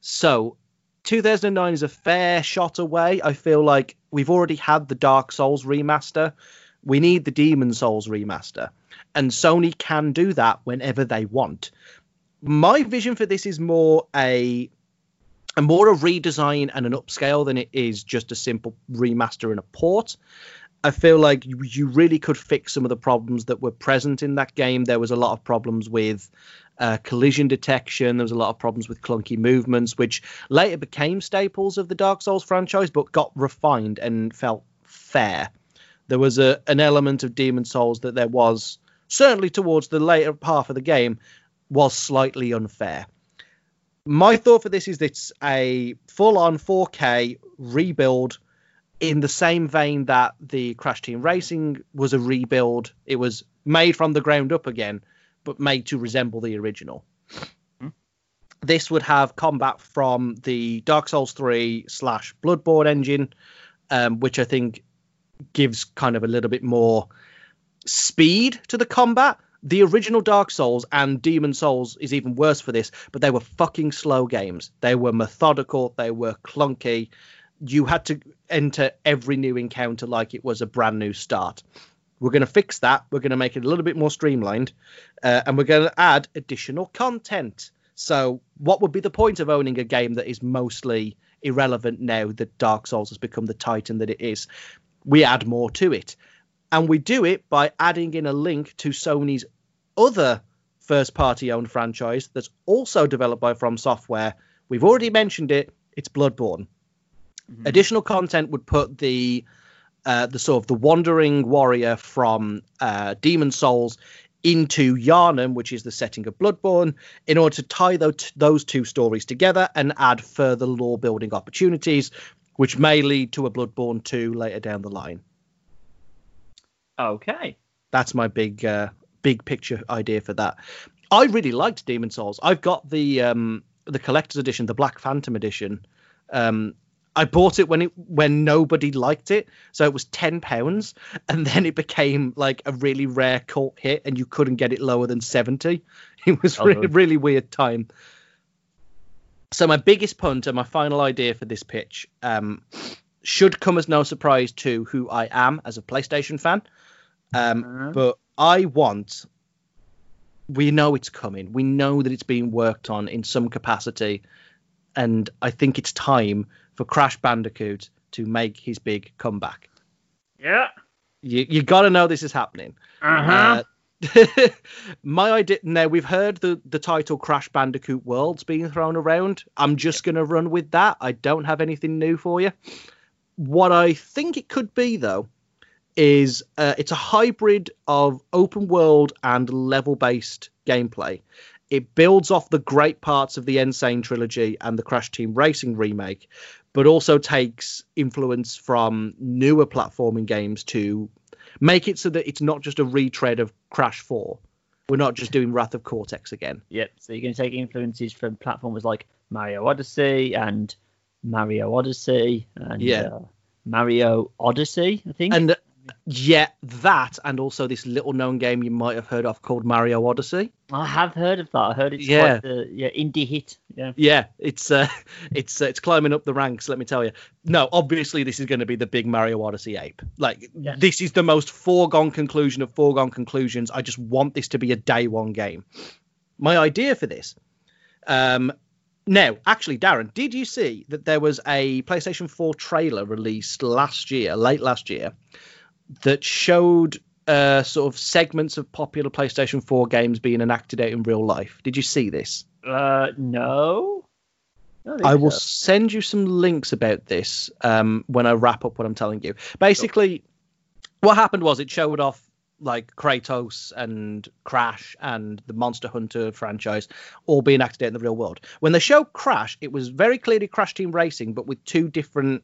So, 2009 is a fair shot away. I feel like we've already had the Dark Souls remaster. We need the Demon Souls remaster. And Sony can do that whenever they want. My vision for this is more a a more a redesign and an upscale than it is just a simple remaster and a port. I feel like you, you really could fix some of the problems that were present in that game. There was a lot of problems with uh, collision detection. There was a lot of problems with clunky movements, which later became staples of the Dark Souls franchise, but got refined and felt fair. There was a an element of Demon Souls that there was certainly towards the later half of the game was slightly unfair. My thought for this is it's a full on 4K rebuild in the same vein that the Crash Team Racing was a rebuild. It was made from the ground up again, but made to resemble the original. This would have combat from the Dark Souls 3 slash Bloodborne engine, um, which I think gives kind of a little bit more speed to the combat. The original Dark Souls and Demon Souls is even worse for this, but they were fucking slow games. They were methodical, they were clunky. You had to enter every new encounter like it was a brand new start. We're going to fix that. We're going to make it a little bit more streamlined, uh, and we're going to add additional content. So, what would be the point of owning a game that is mostly irrelevant now that Dark Souls has become the titan that it is? We add more to it and we do it by adding in a link to Sony's other first party owned franchise that's also developed by From Software. We've already mentioned it, it's Bloodborne. Additional content would put the uh, the sort of the wandering warrior from uh, Demon Souls into Yharnam, which is the setting of Bloodborne, in order to tie those, those two stories together and add further lore building opportunities, which may lead to a Bloodborne 2 later down the line Okay. that's my big uh, big picture idea for that. I really liked Demon Souls. I've got the um, the collector's edition, the Black Phantom edition. Um, I bought it when it when nobody liked it, so it was ten pounds, and then it became like a really rare cult hit, and you couldn't get it lower than seventy. It was Oh, really really weird time. So my biggest punt and my final idea for this pitch um, should come as no surprise to who I am as a PlayStation fan. Um, Uh-huh. but I want. We know it's coming. We know that it's being worked on in some capacity, and I think it's time for Crash Bandicoot to make his big comeback. Yeah. You you got to know this is happening. Uh-huh. Uh, my idea now we've heard the the title Crash Bandicoot Worlds being thrown around. I'm just going to run with that. I don't have anything new for you. What I think it could be though is uh, it's a hybrid of open world and level based gameplay. It builds off the great parts of the N. Sane trilogy and the Crash Team Racing remake, but also takes influence from newer platforming games to make it so that it's not just a retread of Crash 4. We're not just doing Wrath of Cortex again. Yep. So you're going to take influences from platformers like Mario Odyssey and Mario Odyssey and Yeah. uh, Mario Odyssey, I think. And yeah, that and also this little known game you might have heard of called Mario Odyssey. I have heard of that. I heard it's Yeah. quite the yeah indie hit. Yeah. Yeah, it's uh, it's uh, it's climbing up the ranks. Let me tell you. No, obviously this is going to be the big Mario Odyssey ape. Like Yeah. this is the most foregone conclusion of foregone conclusions. I just want this to be a day one game. My idea for this. Um, now, actually, Darren, did you see that there was a PlayStation 4 trailer released last year, late last year, that showed uh, sort of segments of popular PlayStation 4 games being enacted out in real life? Did you see this? Uh, no. I will so. send you some links about this um, when I wrap up what I'm telling you. Basically, what happened was it showed off like Kratos and Crash and the Monster Hunter franchise all being acted out in the real world. When they showed Crash, it was very clearly Crash Team Racing, but with two different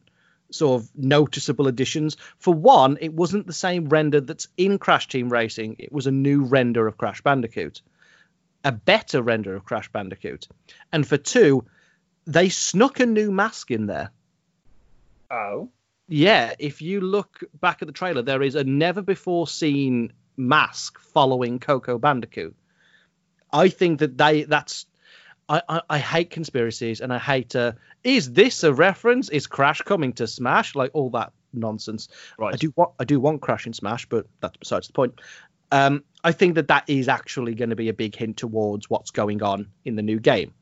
sort of noticeable additions. For one, it wasn't the same render that's in Crash Team Racing, it was a new render of Crash Bandicoot, a better render of Crash Bandicoot. And for two, they snuck a new mask in there. Oh. Yeah, if you look back at the trailer, there is a never before seen mask following Coco Bandicoot. I think that they that's I, I, I hate conspiracies and I hate uh, is this a reference? Is Crash coming to Smash? Like all that nonsense. Right. I do want I do want Crash in Smash, but that's besides the point. Um, I think that that is actually going to be a big hint towards what's going on in the new game.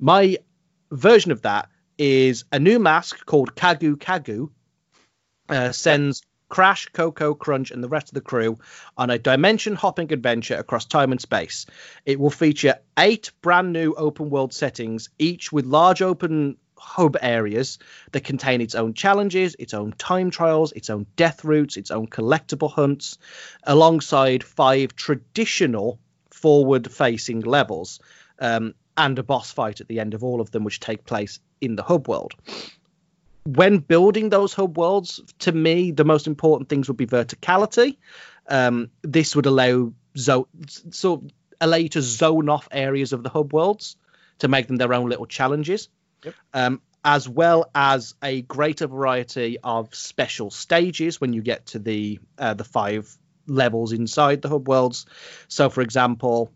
My version of that is a new mask called Kagu Kagu uh, sends Crash, Coco, Crunch, and the rest of the crew on a dimension hopping adventure across time and space. It will feature eight brand new open world settings, each with large open hub areas that contain its own challenges, its own time trials, its own death routes, its own collectible hunts, alongside five traditional forward facing levels um, and a boss fight at the end of all of them, which take place in the hub world when building those hub worlds, to me, the most important things would be verticality. Um, this would allow zo- so allow you to zone off areas of the hub worlds to make them their own little challenges, Yep. um, as well as a greater variety of special stages when you get to the uh, the five levels inside the hub worlds. So, for example,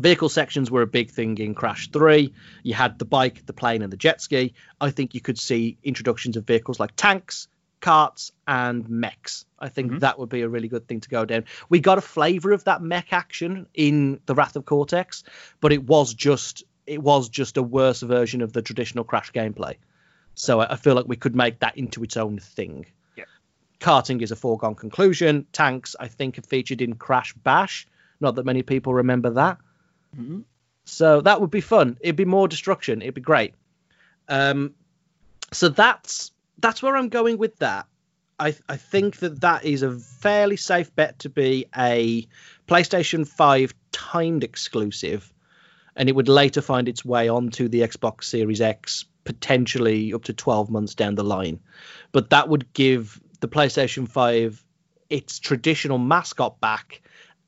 vehicle sections were a big thing in Crash 3. You had the bike, the plane, and the jet ski. I think you could see introductions of vehicles like tanks, carts, and mechs. I think Mhm. that would be a really good thing to go down. We got a flavor of that mech action in the Wrath of Cortex, but it was just it was just a worse version of the traditional Crash gameplay. So I feel like we could make that into its own thing. Yeah. Karting is a foregone conclusion. Tanks, I think, have featured in Crash Bash. Not that many people remember that. Mhm. So that would be fun. It'd be more destruction. It'd be great. Um, so that's that's where I'm going with that. I I think that that is a fairly safe bet to be a PlayStation 5 timed exclusive, and it would later find its way onto the Xbox Series X potentially up to 12 months down the line. But that would give the PlayStation 5 its traditional mascot back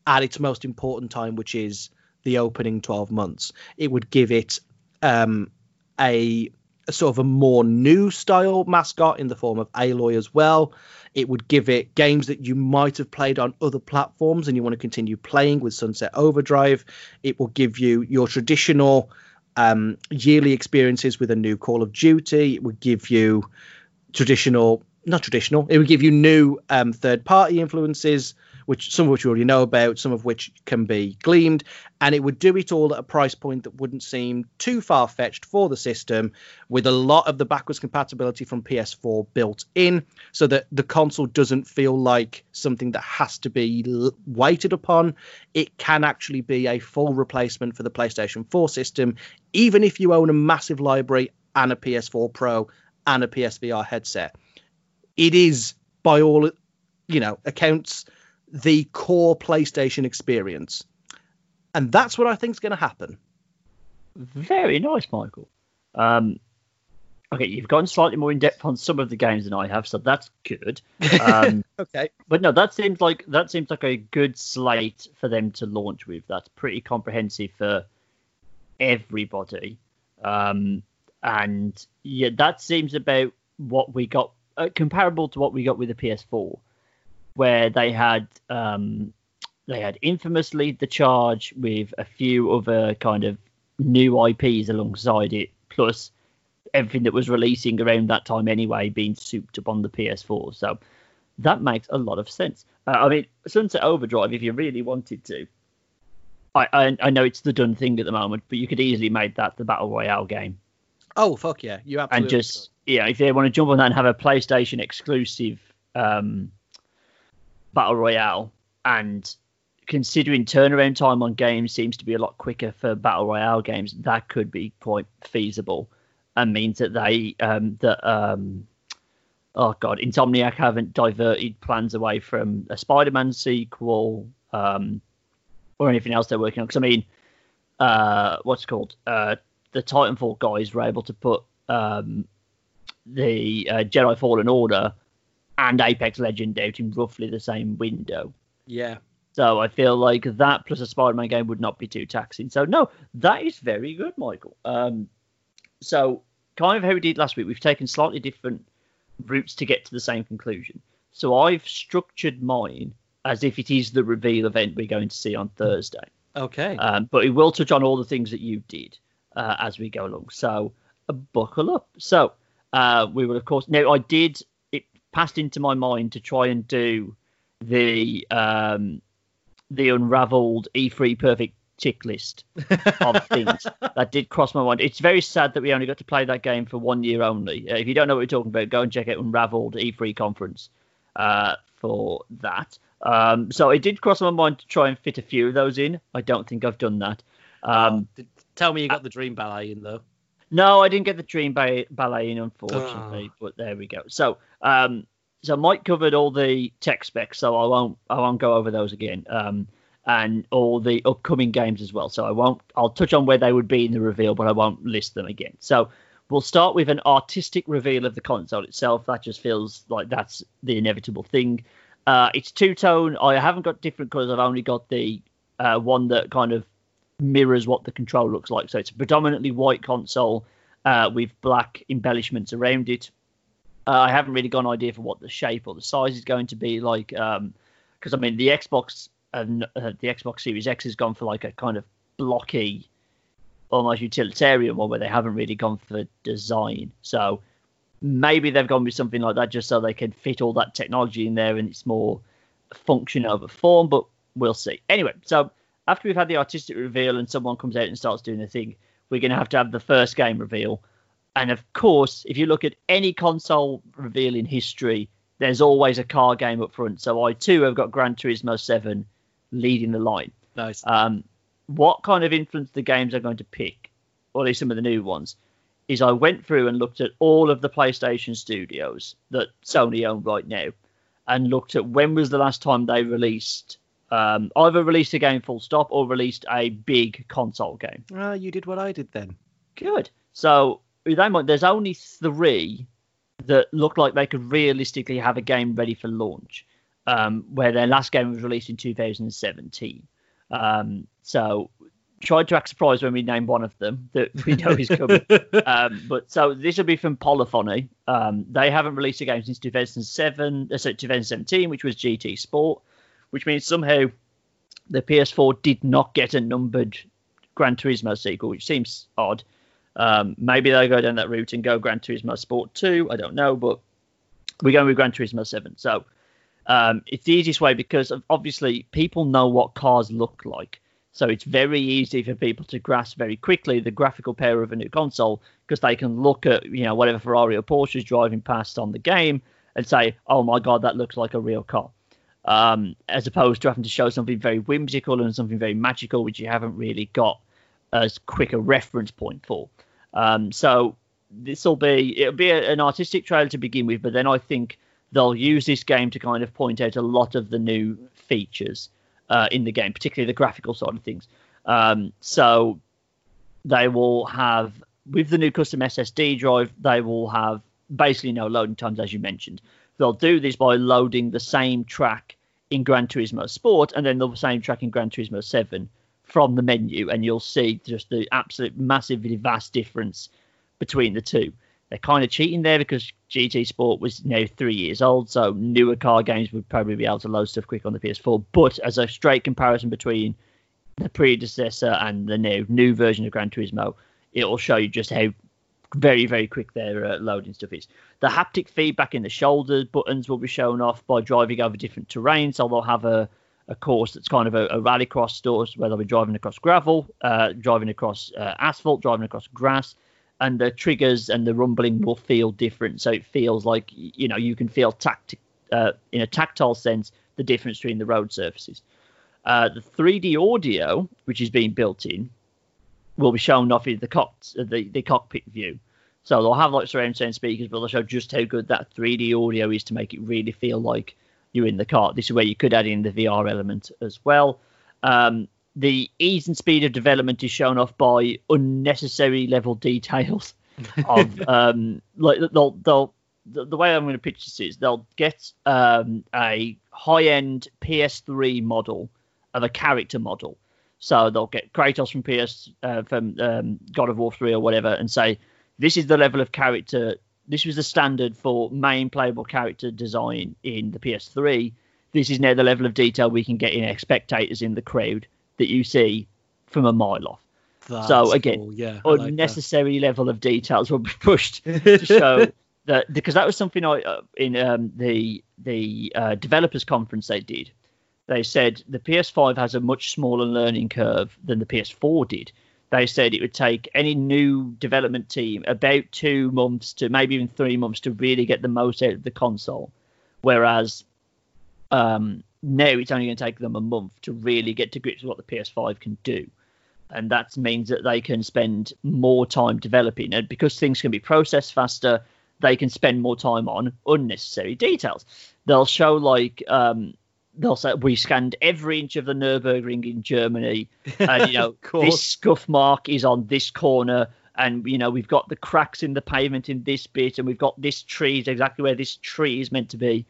at its most important time, which is the opening 12 months. It would give it um, a, a sort of a more new style mascot in the form of Aloy as well. It would give it games that you might have played on other platforms and you want to continue playing with Sunset Overdrive. It will give you your traditional um, yearly experiences with a new Call of Duty. It would give you traditional, not traditional, it would give you new um, third party influences which some of which you already know about, some of which can be gleamed, and it would do it all at a price point that wouldn't seem too far fetched for the system, with a lot of the backwards compatibility from PS4 built in, so that the console doesn't feel like something that has to be l- waited upon. It can actually be a full replacement for the PlayStation 4 system, even if you own a massive library and a PS4 Pro and a PSVR headset. It is by all you know, accounts the core PlayStation experience. And that's what I think is going to happen. Very nice, Michael. Um, okay, you've gone slightly more in depth on some of the games than I have, so that's good. Um, okay. But no, that seems like that seems like a good slate for them to launch with. That's pretty comprehensive for everybody. Um, and yeah, that seems about what we got, uh, comparable to what we got with the PS4, where they had um, they had infamously the charge with a few other kind of new IPs alongside it, plus everything that was releasing around that time anyway being souped up on the PS4. So that makes a lot of sense. Uh, I mean, Sunset Overdrive, if you really wanted to, I, I, I know it's the done thing at the moment, but you could easily make that the battle royale game. Oh fuck yeah, you absolutely and just could. yeah, if they want to jump on that and have a PlayStation exclusive um, battle royale, and considering turnaround time on games seems to be a lot quicker for battle royale games, that could be quite feasible, and means that they um, that um, oh god, Insomniac haven't diverted plans away from a Spider-Man sequel um, or anything else they're working on. Because I mean, uh, what's called? Uh, the Titanfall guys were able to put um, the uh, Jedi Fallen Order and Apex Legend out in roughly the same window. Yeah. So I feel like that plus a Spider-Man game would not be too taxing. So no, that is very good, Michael. Um, so kind of how we did last week, we've taken slightly different routes to get to the same conclusion. So I've structured mine as if it is the reveal event we're going to see on Thursday. Okay. Um, but it will touch on all the things that you did uh, as we go along. So uh, buckle up. So uh, we will, of course. Now I did. Passed into my mind to try and do the um, the unraveled E3 perfect tick list of things that did cross my mind. It's very sad that we only got to play that game for one year only. Uh, if you don't know what we're talking about, go and check out Unraveled E3 conference uh, for that. Um, so it did cross my mind to try and fit a few of those in. I don't think I've done that. Um, oh, tell me you got the Dream Ballet in though. No, I didn't get the Dream Ballet in, unfortunately. Oh. But there we go. So, um, so Mike covered all the tech specs, so I won't I won't go over those again. Um, and all the upcoming games as well. So I won't. I'll touch on where they would be in the reveal, but I won't list them again. So we'll start with an artistic reveal of the console itself. That just feels like that's the inevitable thing. Uh, it's two tone. I haven't got different colors. I've only got the uh, one that kind of mirrors what the control looks like. So it's a predominantly white console uh, with black embellishments around it. Uh, I haven't really got an idea for what the shape or the size is going to be like. Because um, I mean, the Xbox and uh, the Xbox Series X has gone for like a kind of blocky, almost utilitarian one where they haven't really gone for design. So maybe they've gone with something like that just so they can fit all that technology in there and it's more function over form. But we'll see. Anyway, so after we've had the artistic reveal and someone comes out and starts doing the thing, we're going to have to have the first game reveal. And of course, if you look at any console reveal in history, there's always a car game up front. So I too have got Gran Turismo 7 leading the line. Nice. Um, what kind of influence the games are going to pick, or at least some of the new ones, is I went through and looked at all of the PlayStation studios that Sony own right now, and looked at when was the last time they released um, either released a game full stop or released a big console game. Ah, you did what I did then. Good. So with that mind, there's only three that look like they could realistically have a game ready for launch um, where their last game was released in 2017. Um, so tried to act surprised when we named one of them that we know is coming. um, but so this will be from Polyphony. Um, they haven't released a game since 2007, uh, sorry, 2017, which was GT Sport, which means somehow the PS4 did not get a numbered Gran Turismo sequel, which seems odd. Um, maybe they'll go down that route and go Gran Turismo Sport 2. I don't know, but we're going with Gran Turismo 7. So um, it's the easiest way because obviously people know what cars look like. So it's very easy for people to grasp very quickly the graphical power of a new console because they can look at you know whatever Ferrari or Porsche is driving past on the game and say, "Oh my God, that looks like a real car," um, as opposed to having to show something very whimsical and something very magical, which you haven't really got as quick a reference point for. Um, so this will be it'll be a, an artistic trailer to begin with, but then I think they'll use this game to kind of point out a lot of the new features uh, in the game, particularly the graphical side of things. Um, so they will have with the new custom SSD drive, they will have basically no loading times, as you mentioned. They'll do this by loading the same track in Gran Turismo Sport and then the same track in Gran Turismo 7 from the menu, and you'll see just the absolute massively vast difference between the two. They're kind of cheating there because GT Sport was now three years old, so newer car games would probably be able to load stuff quick on the PS4. But as a straight comparison between the predecessor and the new new version of Gran Turismo, it'll show you just how very very quick their uh, loading stuff is. The haptic feedback in the shoulder buttons will be shown off by driving over different terrains. So they'll have a a course that's kind of a, a rallycross course where they'll be driving across gravel, uh, driving across uh, asphalt, driving across grass, and the triggers and the rumbling will feel different. So it feels like you know you can feel tact uh, in a tactile sense the difference between the road surfaces. Uh, the 3D audio, which is being built in, will be shown off in the, cock- the, the cockpit view. So they'll have like surround sound speakers, but they'll show just how good that 3D audio is to make it really feel like you're in the car. This is where you could add in the VR element as well. Um, the ease and speed of development is shown off by unnecessary level details of um, like they'll they'll the, the, way I'm going to pitch this is they'll get um, a high end PS3 model of a character model. So they'll get Kratos from PS uh, from um, God of War 3 or whatever and say this is the level of character. This was the standard for main playable character design in the PS3. This is now the level of detail we can get in our spectators in the crowd that you see from a mile off. That's so again, cool. yeah, unnecessary like level of details will be pushed to show that because that was something I uh, in um, the the uh, developers conference they did. They said the PS5 has a much smaller learning curve than the PS4 did they said it would take any new development team about two months to maybe even three months to really get the most out of the console. Whereas um, now it's only going to take them a month to really get to grips with what the PS5 can do. And that means that they can spend more time developing. And because things can be processed faster, they can spend more time on unnecessary details. They'll show like um, they'll say we scanned every inch of the Nurburgring in Germany, and you know this scuff mark is on this corner, and you know we've got the cracks in the pavement in this bit, and we've got this tree is exactly where this tree is meant to be,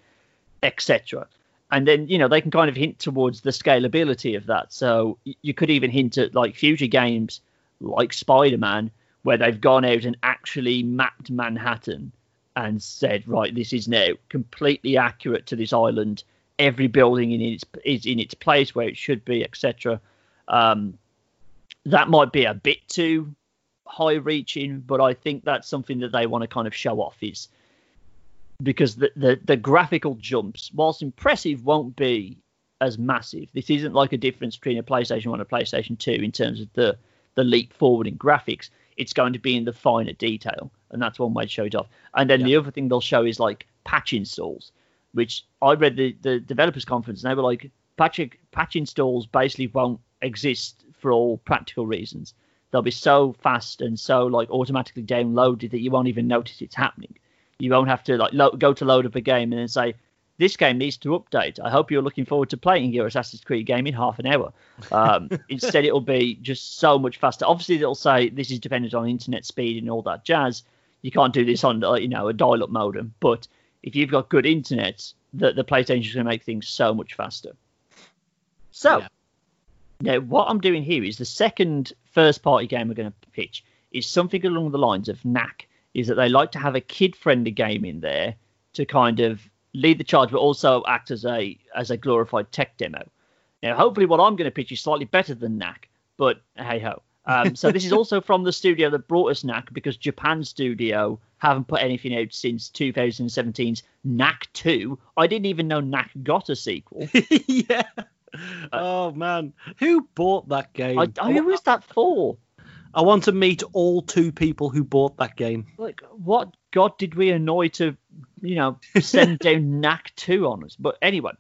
etc. And then you know they can kind of hint towards the scalability of that. So you could even hint at like future games like Spider-Man, where they've gone out and actually mapped Manhattan and said, right, this is now completely accurate to this island every building in its is in its place where it should be, etc. Um, that might be a bit too high reaching, but I think that's something that they want to kind of show off is because the, the, the graphical jumps, whilst impressive, won't be as massive. This isn't like a difference between a PlayStation 1 and a PlayStation 2 in terms of the, the leap forward in graphics. It's going to be in the finer detail, and that's one way to show it off. And then yeah. the other thing they'll show is like patch installs which I read the, the developers conference and they were like, patch, patch installs basically won't exist for all practical reasons. They'll be so fast and so like automatically downloaded that you won't even notice it's happening. You won't have to like lo- go to load up a game and then say, this game needs to update. I hope you're looking forward to playing your Assassin's Creed game in half an hour. Um, instead, it'll be just so much faster. Obviously, it'll say this is dependent on internet speed and all that jazz. You can't do this on, you know, a dial-up modem, but if you've got good internet, the, the PlayStation is going to make things so much faster. So, yeah. now what I'm doing here is the second first party game we're going to pitch is something along the lines of Knack, is that they like to have a kid friendly game in there to kind of lead the charge, but also act as a as a glorified tech demo. Now, hopefully, what I'm going to pitch is slightly better than Knack, but hey ho. Um, so this is also from the studio that brought us Knack because Japan Studio haven't put anything out since 2017's Knack 2. I didn't even know Knack got a sequel. yeah. Uh, oh man, who bought that game? I, I, who was that for? I want to meet all two people who bought that game. Like, what god did we annoy to, you know, send down Knack 2 on us? But anyway,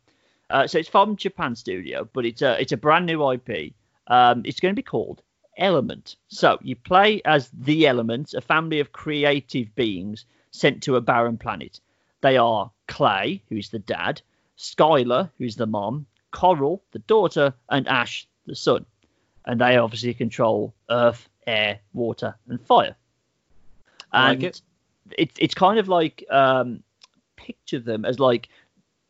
uh, so it's from Japan Studio, but it's a it's a brand new IP. Um, it's going to be called element. So you play as the elements, a family of creative beings sent to a barren planet. They are Clay, who's the dad, Skylar, who's the mom, Coral, the daughter, and Ash, the son. And they obviously control earth, air, water, and fire. And like it. it's it's kind of like um, picture them as like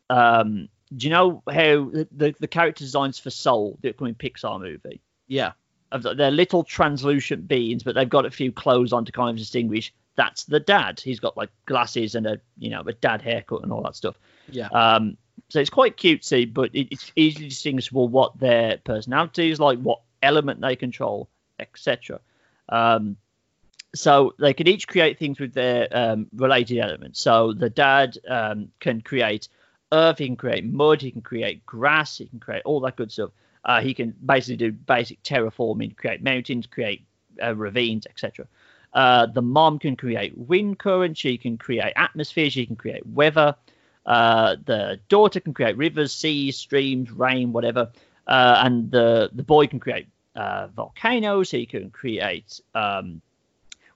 um, do you know how the, the, the character designs for Soul, the upcoming Pixar movie? Yeah. Of the- They're little translucent beings, but they've got a few clothes on to kind of distinguish. That's the dad. He's got like glasses and a you know a dad haircut and all that stuff. Yeah. Um, so it's quite cutesy, but it, it's easily distinguishable what their personality is like, what element they control, etc. Um, so they can each create things with their um, related elements. So the dad um, can create earth, he can create mud, he can create grass, he can create all that good stuff. Uh, he can basically do basic terraforming, create mountains, create uh, ravines, etc. Uh, the mom can create wind currents, she can create atmosphere, she can create weather. Uh, the daughter can create rivers, seas, streams, rain, whatever. Uh, and the, the boy can create uh, volcanoes, he can create um,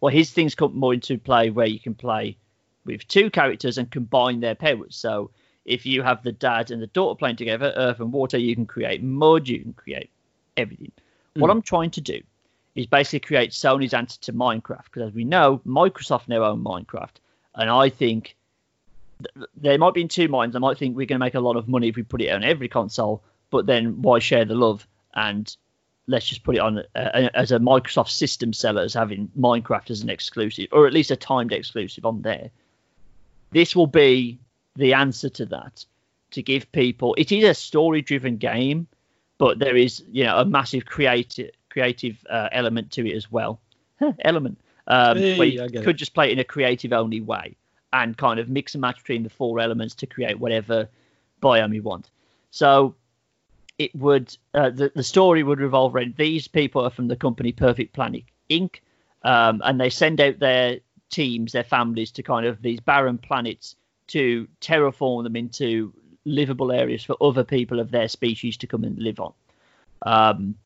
well, his things come more into play where you can play with two characters and combine their powers. So if you have the dad and the daughter playing together, earth and water, you can create mud, you can create everything. What I'm trying to do is basically create Sony's answer to Minecraft because, as we know, Microsoft now own Minecraft, and I think th- there might be in two minds. I might think we're going to make a lot of money if we put it on every console, but then why share the love and let's just put it on uh, as a Microsoft system seller as having Minecraft as an exclusive, or at least a timed exclusive on there. This will be the answer to that to give people. It is a story-driven game, but there is you know a massive creative creative uh, element to it as well. element um, Hey, where you could just play it in a creative only way and kind of mix and match between the four elements to create whatever biome you want. So it would uh, the the story would revolve around these people are from the company Perfect Planet Inc. Um, and they send out their teams, their families to kind of these barren planets to terraform them into livable areas for other people of their species to come and live on. Um,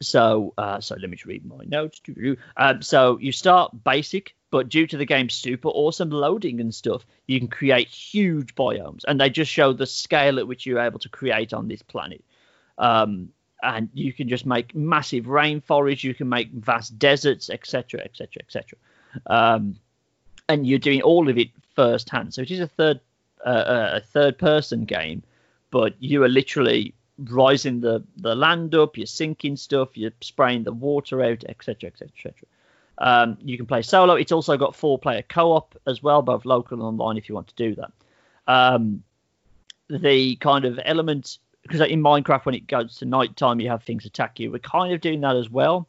so, uh, so let me just read my notes. Um, so you start basic, but due to the game's super awesome loading and stuff, you can create huge biomes, and they just show the scale at which you're able to create on this planet. Um, and you can just make massive rainforests, you can make vast deserts, etc., etc., etc. And you're doing all of it firsthand. So it is a third uh, a third person game, but you are literally rising the the land up, you're sinking stuff, you're spraying the water out, etc., etc., etc. Um, you can play solo. It's also got four player co op as well, both local and online if you want to do that. Um, the kind of element because in Minecraft when it goes to nighttime you have things attack you. We're kind of doing that as well.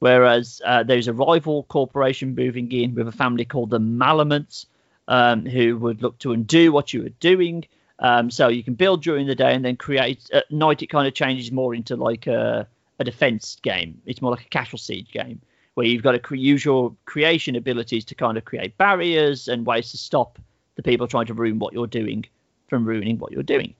Whereas uh, there's a rival corporation moving in with a family called the Malamutes, um, who would look to undo what you were doing. Um, so you can build during the day and then create at night. It kind of changes more into like a, a defense game. It's more like a casual siege game where you've got to cre- use your creation abilities to kind of create barriers and ways to stop the people trying to ruin what you're doing from ruining what you're doing.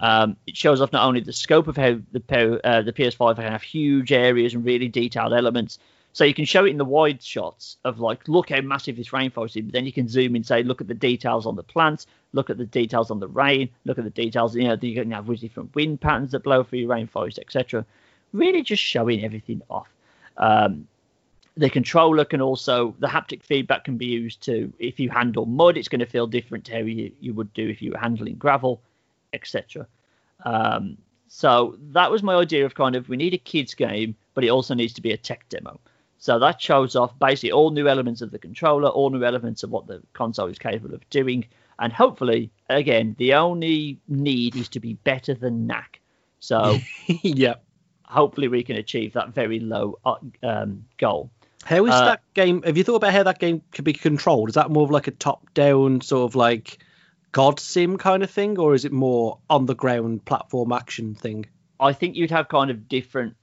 Um, it shows off not only the scope of how the uh, the PS5 can have huge areas and really detailed elements, so you can show it in the wide shots of like, look how massive this rainforest is. But then you can zoom in, say, look at the details on the plants, look at the details on the rain, look at the details. You know, you can have different wind patterns that blow through your rainforest, etc. Really, just showing everything off. Um, the controller can also the haptic feedback can be used to if you handle mud, it's going to feel different to how you, you would do if you were handling gravel etc. Um, so that was my idea of kind of we need a kids game, but it also needs to be a tech demo. So that shows off basically all new elements of the controller, all new elements of what the console is capable of doing, and hopefully, again, the only need is to be better than Knack. So yeah. hopefully we can achieve that very low uh, um, goal. How is Uh, that game? Have you thought about how that game could be controlled? Is that more of like a top-down sort of like God Sim kind of thing, or is it more on the ground platform action thing? I think you'd have kind of different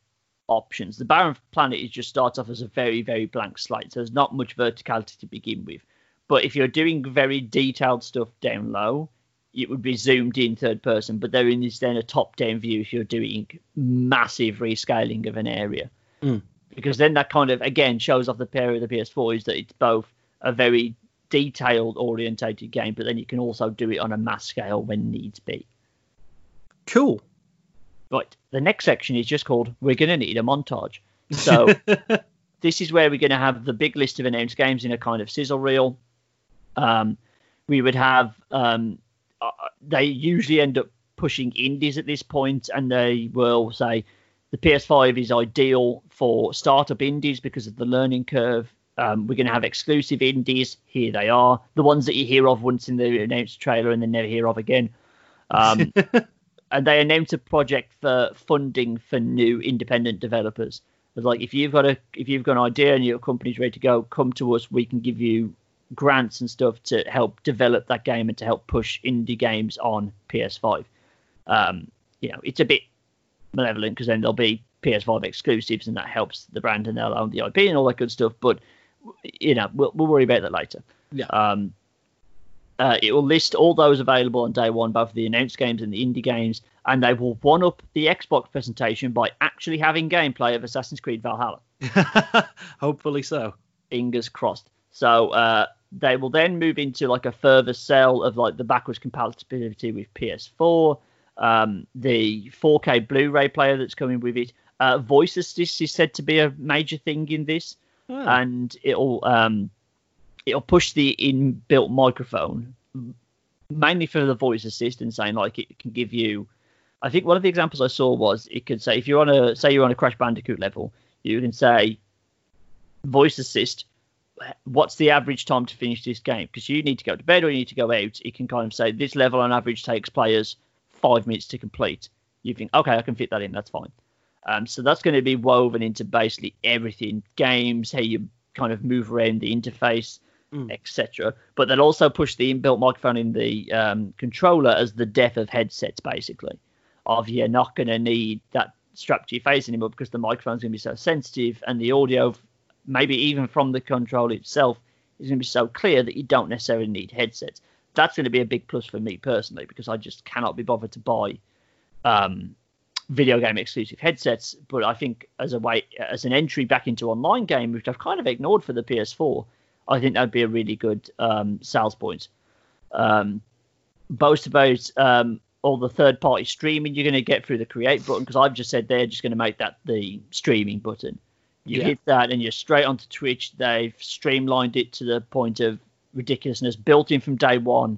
options. The Barren Planet is just starts off as a very, very blank slate, so there's not much verticality to begin with. But if you're doing very detailed stuff down low, it would be zoomed in third person. But there is then a top down view if you're doing massive rescaling of an area. Mm. Because then that kind of again shows off the pair of the PS4 is that it's both a very detailed orientated game, but then you can also do it on a mass scale when needs be. Cool. Right. The next section is just called We're Gonna Need a Montage. So this is where we're going to have the big list of announced games in a kind of sizzle reel. Um, we would have um, uh, they usually end up pushing indies at this point, and they will say the PS5 is ideal for startup indies because of the learning curve. Um, we're going to have exclusive indies. Here they are, the ones that you hear of once in the announced trailer and then never hear of again. Um, and they announced a project for funding for new independent developers. It's like if you've got a if you've got an idea and your company's ready to go, come to us. We can give you grants and stuff to help develop that game and to help push indie games on PS5. Um, you know, it's a bit malevolent because then there'll be PS5 exclusives and that helps the brand and they'll own the IP and all that good stuff. But you know, we'll, we'll worry about that later. Yeah. Um, uh, it will list all those available on day one, both the announced games and the indie games, and they will one up the Xbox presentation by actually having gameplay of Assassin's Creed Valhalla. Hopefully so. Fingers crossed. So uh, they will then move into like a further sell of like the backwards compatibility with PS4, um, the 4K Blu-ray player that's coming with it. Uh, voice assist is said to be a major thing in this, Oh. and it'll um, it'll push the inbuilt microphone mainly for the voice assist and saying like it can give you. I think one of the examples I saw was it could say if you're on a say you're on a Crash Bandicoot level, you can say voice assist. What's the average time to finish this game? Because you need to go to bed or you need to go out. It can kind of say this level on average takes players five minutes to complete. You think, okay, I can fit that in. That's fine. Um, so that's going to be woven into basically everything: games, how you kind of move around the interface, Mm. etc. But they'll also push the inbuilt microphone in the um, controller as the death of headsets, basically. Of you're not going to need that strapped to your face anymore because the microphone's going to be so sensitive, and the audio, maybe even from the control itself, is going to be so clear that you don't necessarily need headsets. That's going to be a big plus for me personally because I just cannot be bothered to buy um, video game exclusive headsets. But I think as a way, as an entry back into online game, which I've kind of ignored for the PS4, I think that'd be a really good um, sales point. Um, boast about um, all the third party streaming you're going to get through the create button because I've just said they're just going to make that the streaming button. You Yeah. hit that and you're straight onto Twitch. They've streamlined it to the point of ridiculousness, built in from day one.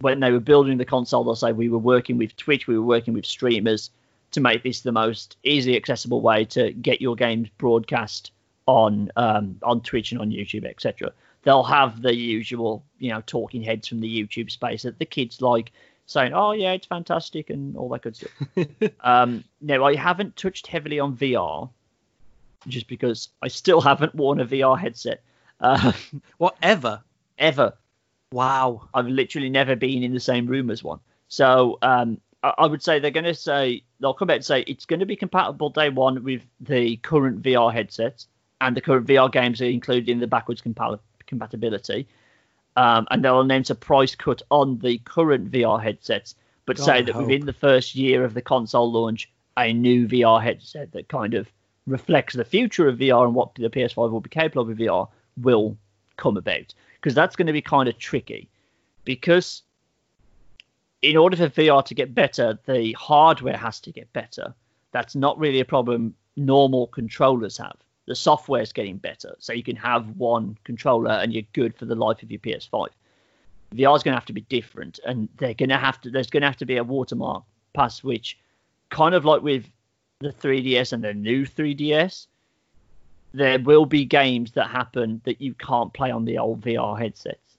When they were building the console, they'll say we were working with Twitch, we were working with streamers to make this the most easily accessible way to get your games broadcast on um, on Twitch and on YouTube, etc. They'll have the usual, you know, talking heads from the YouTube space that the kids like, saying, "Oh yeah, it's fantastic" and all that good stuff. um, now, I haven't touched heavily on VR, just because I still haven't worn a VR headset uh, Whatever. ever. Wow. I've literally never been in the same room as one. So um, I, I would say they're going to say they'll come out and say it's going to be compatible day one with the current VR headsets, and the current VR games are included in the backwards compa- compatibility. Um, and they'll announce a price cut on the current VR headsets, but God, say that hope. within the first year of the console launch, a new VR headset that kind of reflects the future of VR and what the PS5 will be capable of with VR will come about. Because that's going to be kind of tricky. Because in order for VR to get better, the hardware has to get better. That's not really a problem normal controllers have. The software is getting better, so you can have one controller and you're good for the life of your PS5. VR is going to have to be different, and they're going to have to. There's going to have to be a watermark past which, kind of like with the 3DS and the new 3DS, there will be games that happen that you can't play on the old VR headsets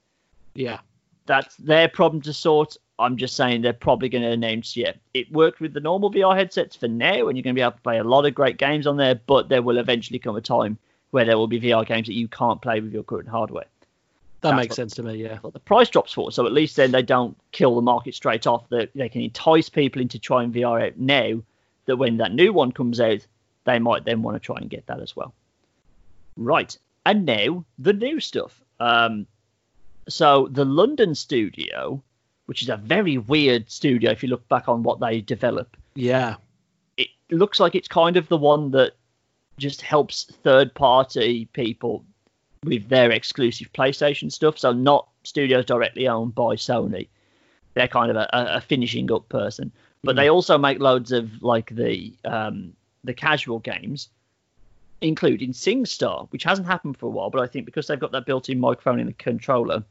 Yeah. that's their problem to sort. I'm just saying they're probably going to announce, yeah, it worked with the normal VR headsets for now, and you're going to be able to play a lot of great games on there, but there will eventually come a time where there will be VR games that you can't play with your current hardware. That That's makes what- sense to me, yeah. But the price drops for, so at least then they don't kill the market straight off. They, they can entice people into trying VR out now, that when that new one comes out, they might then want to try and get that as well. Right. And now the new stuff. Um, so the London studio, which is a very weird studio if you look back on what they develop, Yeah. it looks like it's kind of the one that just helps third party people with their exclusive PlayStation stuff. So not studios directly owned by Sony. They're kind of a, a finishing up person, but mm. they also make loads of like the um, the casual games, including SingStar, which hasn't happened for a while. But I think because they've got that built-in microphone in the controller,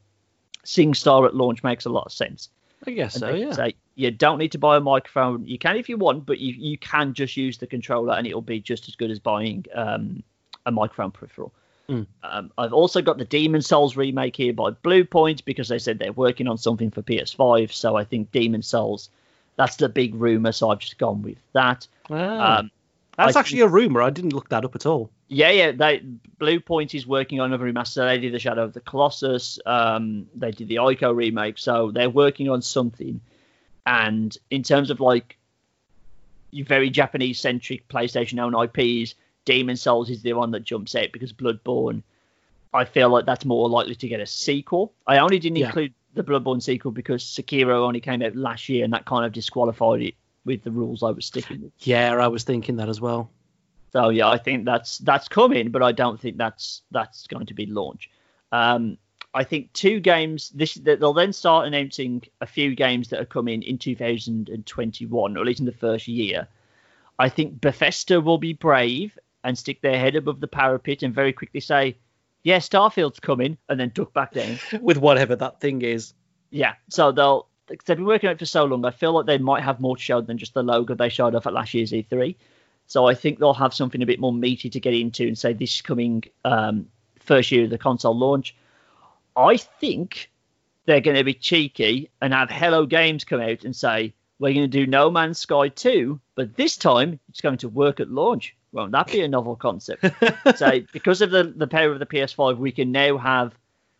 SingStar at launch makes a lot of sense. I guess and so. Yeah. Say, you don't need to buy a microphone. You can if you want, but you, you can just use the controller, and it'll be just as good as buying um, a microphone peripheral. Mm. Um, I've also got the Demon Souls remake here by Bluepoint because they said they're working on something for PS5. So I think Demon Souls, that's the big rumor. So I've just gone with that. Ah, um, that's I actually a rumor. I didn't look that up at all. Yeah, yeah. They Bluepoint is working on another remaster. They did the Shadow of the Colossus. Um, they did the Ico remake. So they're working on something. And in terms of like very Japanese centric PlayStation owned IPs, Demon's Souls is the one that jumps out because Bloodborne, I feel like that's more likely to get a sequel. I only didn't yeah. include the Bloodborne sequel because Sekiro only came out last year and that kind of disqualified it with the rules I was sticking with. Yeah, I was thinking that as well. So yeah, I think that's that's coming, but I don't think that's that's going to be launch. Um, I think two games. This they'll then start announcing a few games that are coming in 2021, or at least in the first year. I think Bethesda will be brave and stick their head above the parapet and very quickly say, "Yeah, Starfield's coming," and then duck back down with whatever that thing is. Yeah, so they'll they've been working on it for so long. I feel like they might have more to show than just the logo they showed off at last year's E3. So I think they'll have something a bit more meaty to get into and say this is coming um, first year of the console launch. I think they're going to be cheeky and have Hello Games come out and say we're going to do No Man's Sky 2, but this time it's going to work at launch. Won't that be a novel concept? so because of the, the power of the PS5, we can now have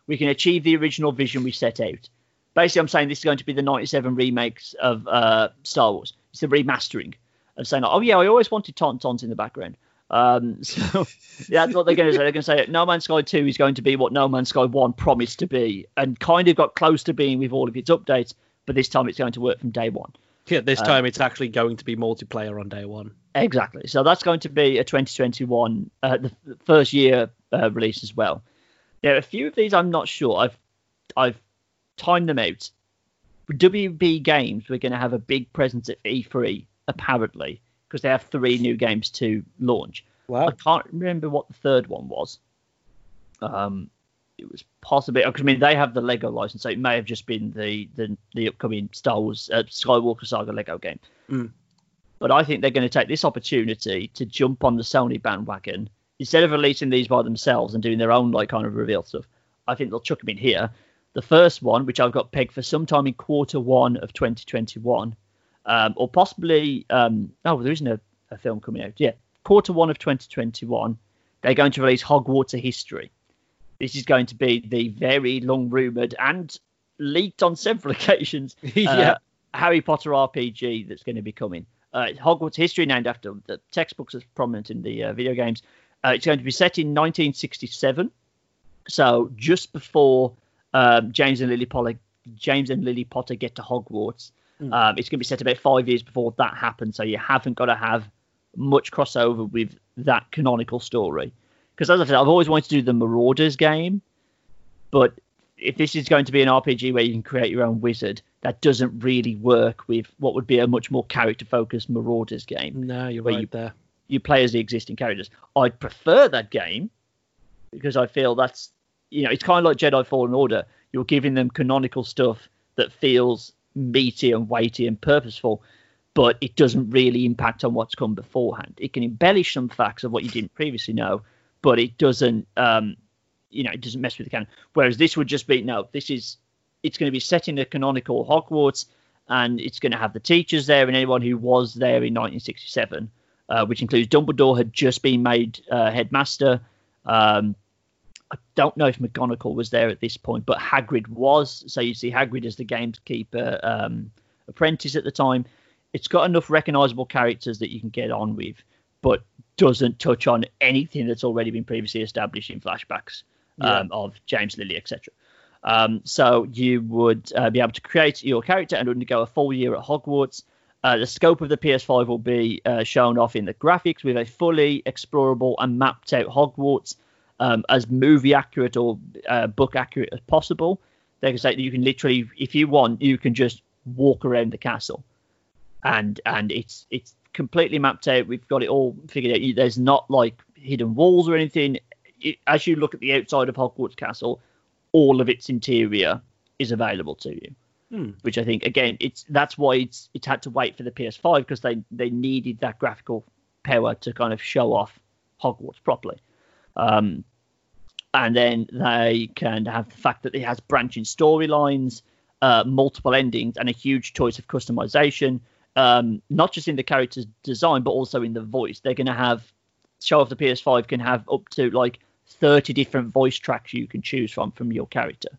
we can achieve the original vision we set out. Basically, I'm saying this is going to be the 97 remakes of uh, Star Wars. It's the remastering of saying, oh yeah, I always wanted Tauntauns in the background. Um, so that's what they're going to say. They're going to say No Man's Sky 2 is going to be what No Man's Sky 1 promised to be, and kind of got close to being with all of its updates. But this time, it's going to work from day one. Yeah, this uh, time it's actually going to be multiplayer on day one. Exactly. So that's going to be a 2021, uh, the first year uh, release as well. Now, a few of these I'm not sure. I've I've timed them out. WB Games, we're going to have a big presence at E3 apparently because they have three new games to launch. Wow. I can't remember what the third one was. Um, it was possibly because I mean they have the Lego license, so it may have just been the the, the upcoming Star Wars uh, Skywalker Saga Lego game. Mm. But I think they're going to take this opportunity to jump on the Sony bandwagon instead of releasing these by themselves and doing their own like kind of reveal stuff. I think they'll chuck them in here. The first one, which I've got pegged for sometime in quarter one of 2021, um, or possibly um, oh, there isn't a, a film coming out. Yeah, quarter one of 2021, they're going to release Hogwarts: A History this is going to be the very long rumored and leaked on several occasions uh, yeah. Harry Potter RPG that's going to be coming. Uh, Hogwarts history named after the textbooks as prominent in the uh, video games. Uh, it's going to be set in 1967, so just before um, James and Lily Potter, James and Lily Potter get to Hogwarts. Mm. Um, it's going to be set about five years before that happens, so you haven't got to have much crossover with that canonical story because as I said, I've always wanted to do the Marauders game, but if this is going to be an RPG where you can create your own wizard, that doesn't really work with what would be a much more character-focused Marauders game. No, you're right you, there. You play as the existing characters. I'd prefer that game because I feel that's you know it's kind of like Jedi Fallen Order. You're giving them canonical stuff that feels meaty and weighty and purposeful, but it doesn't really impact on what's come beforehand. It can embellish some facts of what you didn't previously know, but it doesn't um, you know it doesn't mess with the canon. Whereas this would just be no, this is it's going to be set in the canonical Hogwarts, and it's going to have the teachers there and anyone who was there in 1967, uh, which includes Dumbledore had just been made uh, headmaster. Um, I don't know if McGonagall was there at this point, but Hagrid was. So you see Hagrid as the gamekeeper um, apprentice at the time. It's got enough recognizable characters that you can get on with but doesn't touch on anything that's already been previously established in flashbacks yeah. um, of James Lily, etc. Um, so you would uh, be able to create your character and undergo a full year at Hogwarts. Uh, the scope of the PS5 will be uh, shown off in the graphics with a fully explorable and mapped out Hogwarts. Um, as movie accurate or uh, book accurate as possible. They can say that you can literally, if you want, you can just walk around the castle, and and it's it's completely mapped out. We've got it all figured out. There's not like hidden walls or anything. It, as you look at the outside of Hogwarts Castle, all of its interior is available to you. Hmm. Which I think again, it's that's why it's it's had to wait for the PS5 because they they needed that graphical power to kind of show off Hogwarts properly. Um, and then they can have the fact that it has branching storylines, uh, multiple endings, and a huge choice of customization. Um, not just in the character's design, but also in the voice. They're going to have show off the PS5 can have up to like 30 different voice tracks you can choose from from your character.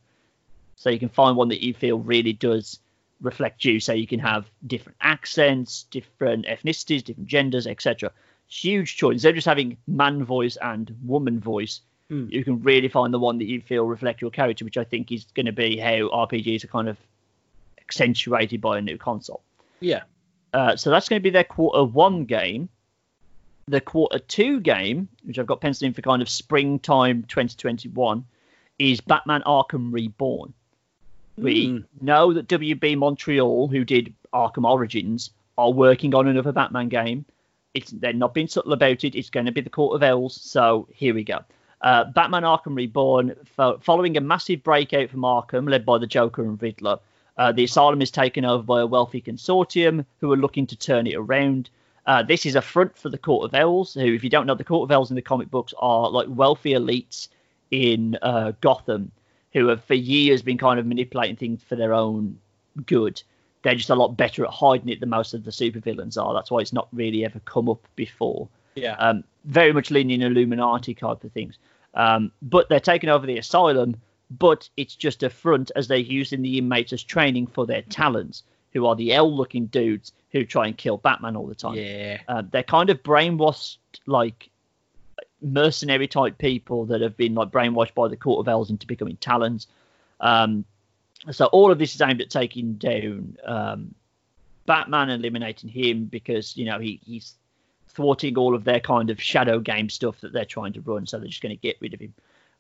So you can find one that you feel really does reflect you. So you can have different accents, different ethnicities, different genders, etc. Huge choice. Instead of just having man voice and woman voice, Hmm. you can really find the one that you feel reflect your character, which I think is going to be how RPGs are kind of accentuated by a new console. Yeah. Uh, so that's going to be their quarter one game. The quarter two game, which I've got penciled in for kind of springtime 2021, is Batman Arkham Reborn. We Hmm. know that WB Montreal, who did Arkham Origins, are working on another Batman game. It's they're not being subtle about it. It's going to be the Court of Owls. So here we go. Uh, Batman Arkham Reborn, fo- following a massive breakout from Arkham, led by the Joker and Riddler, uh, the asylum is taken over by a wealthy consortium who are looking to turn it around. Uh, this is a front for the Court of Owls, who, if you don't know, the Court of Owls in the comic books are like wealthy elites in uh, Gotham who have for years been kind of manipulating things for their own good. They're just a lot better at hiding it than most of the supervillains are. That's why it's not really ever come up before Yeah. um, very much leaning Illuminati type of things. Um, but they're taking over the asylum, but it's just a front as they're using the inmates as training for their Talons, who are the L-looking dudes who try and kill Batman all the time. yeah. Uh, they're kind of brainwashed, like mercenary type people that have been like brainwashed by the Court of Owls into becoming Talons. Um, so all of this is aimed at taking down um, Batman and eliminating him because you know he, he's thwarting all of their kind of shadow game stuff that they're trying to run. So they're just going to get rid of him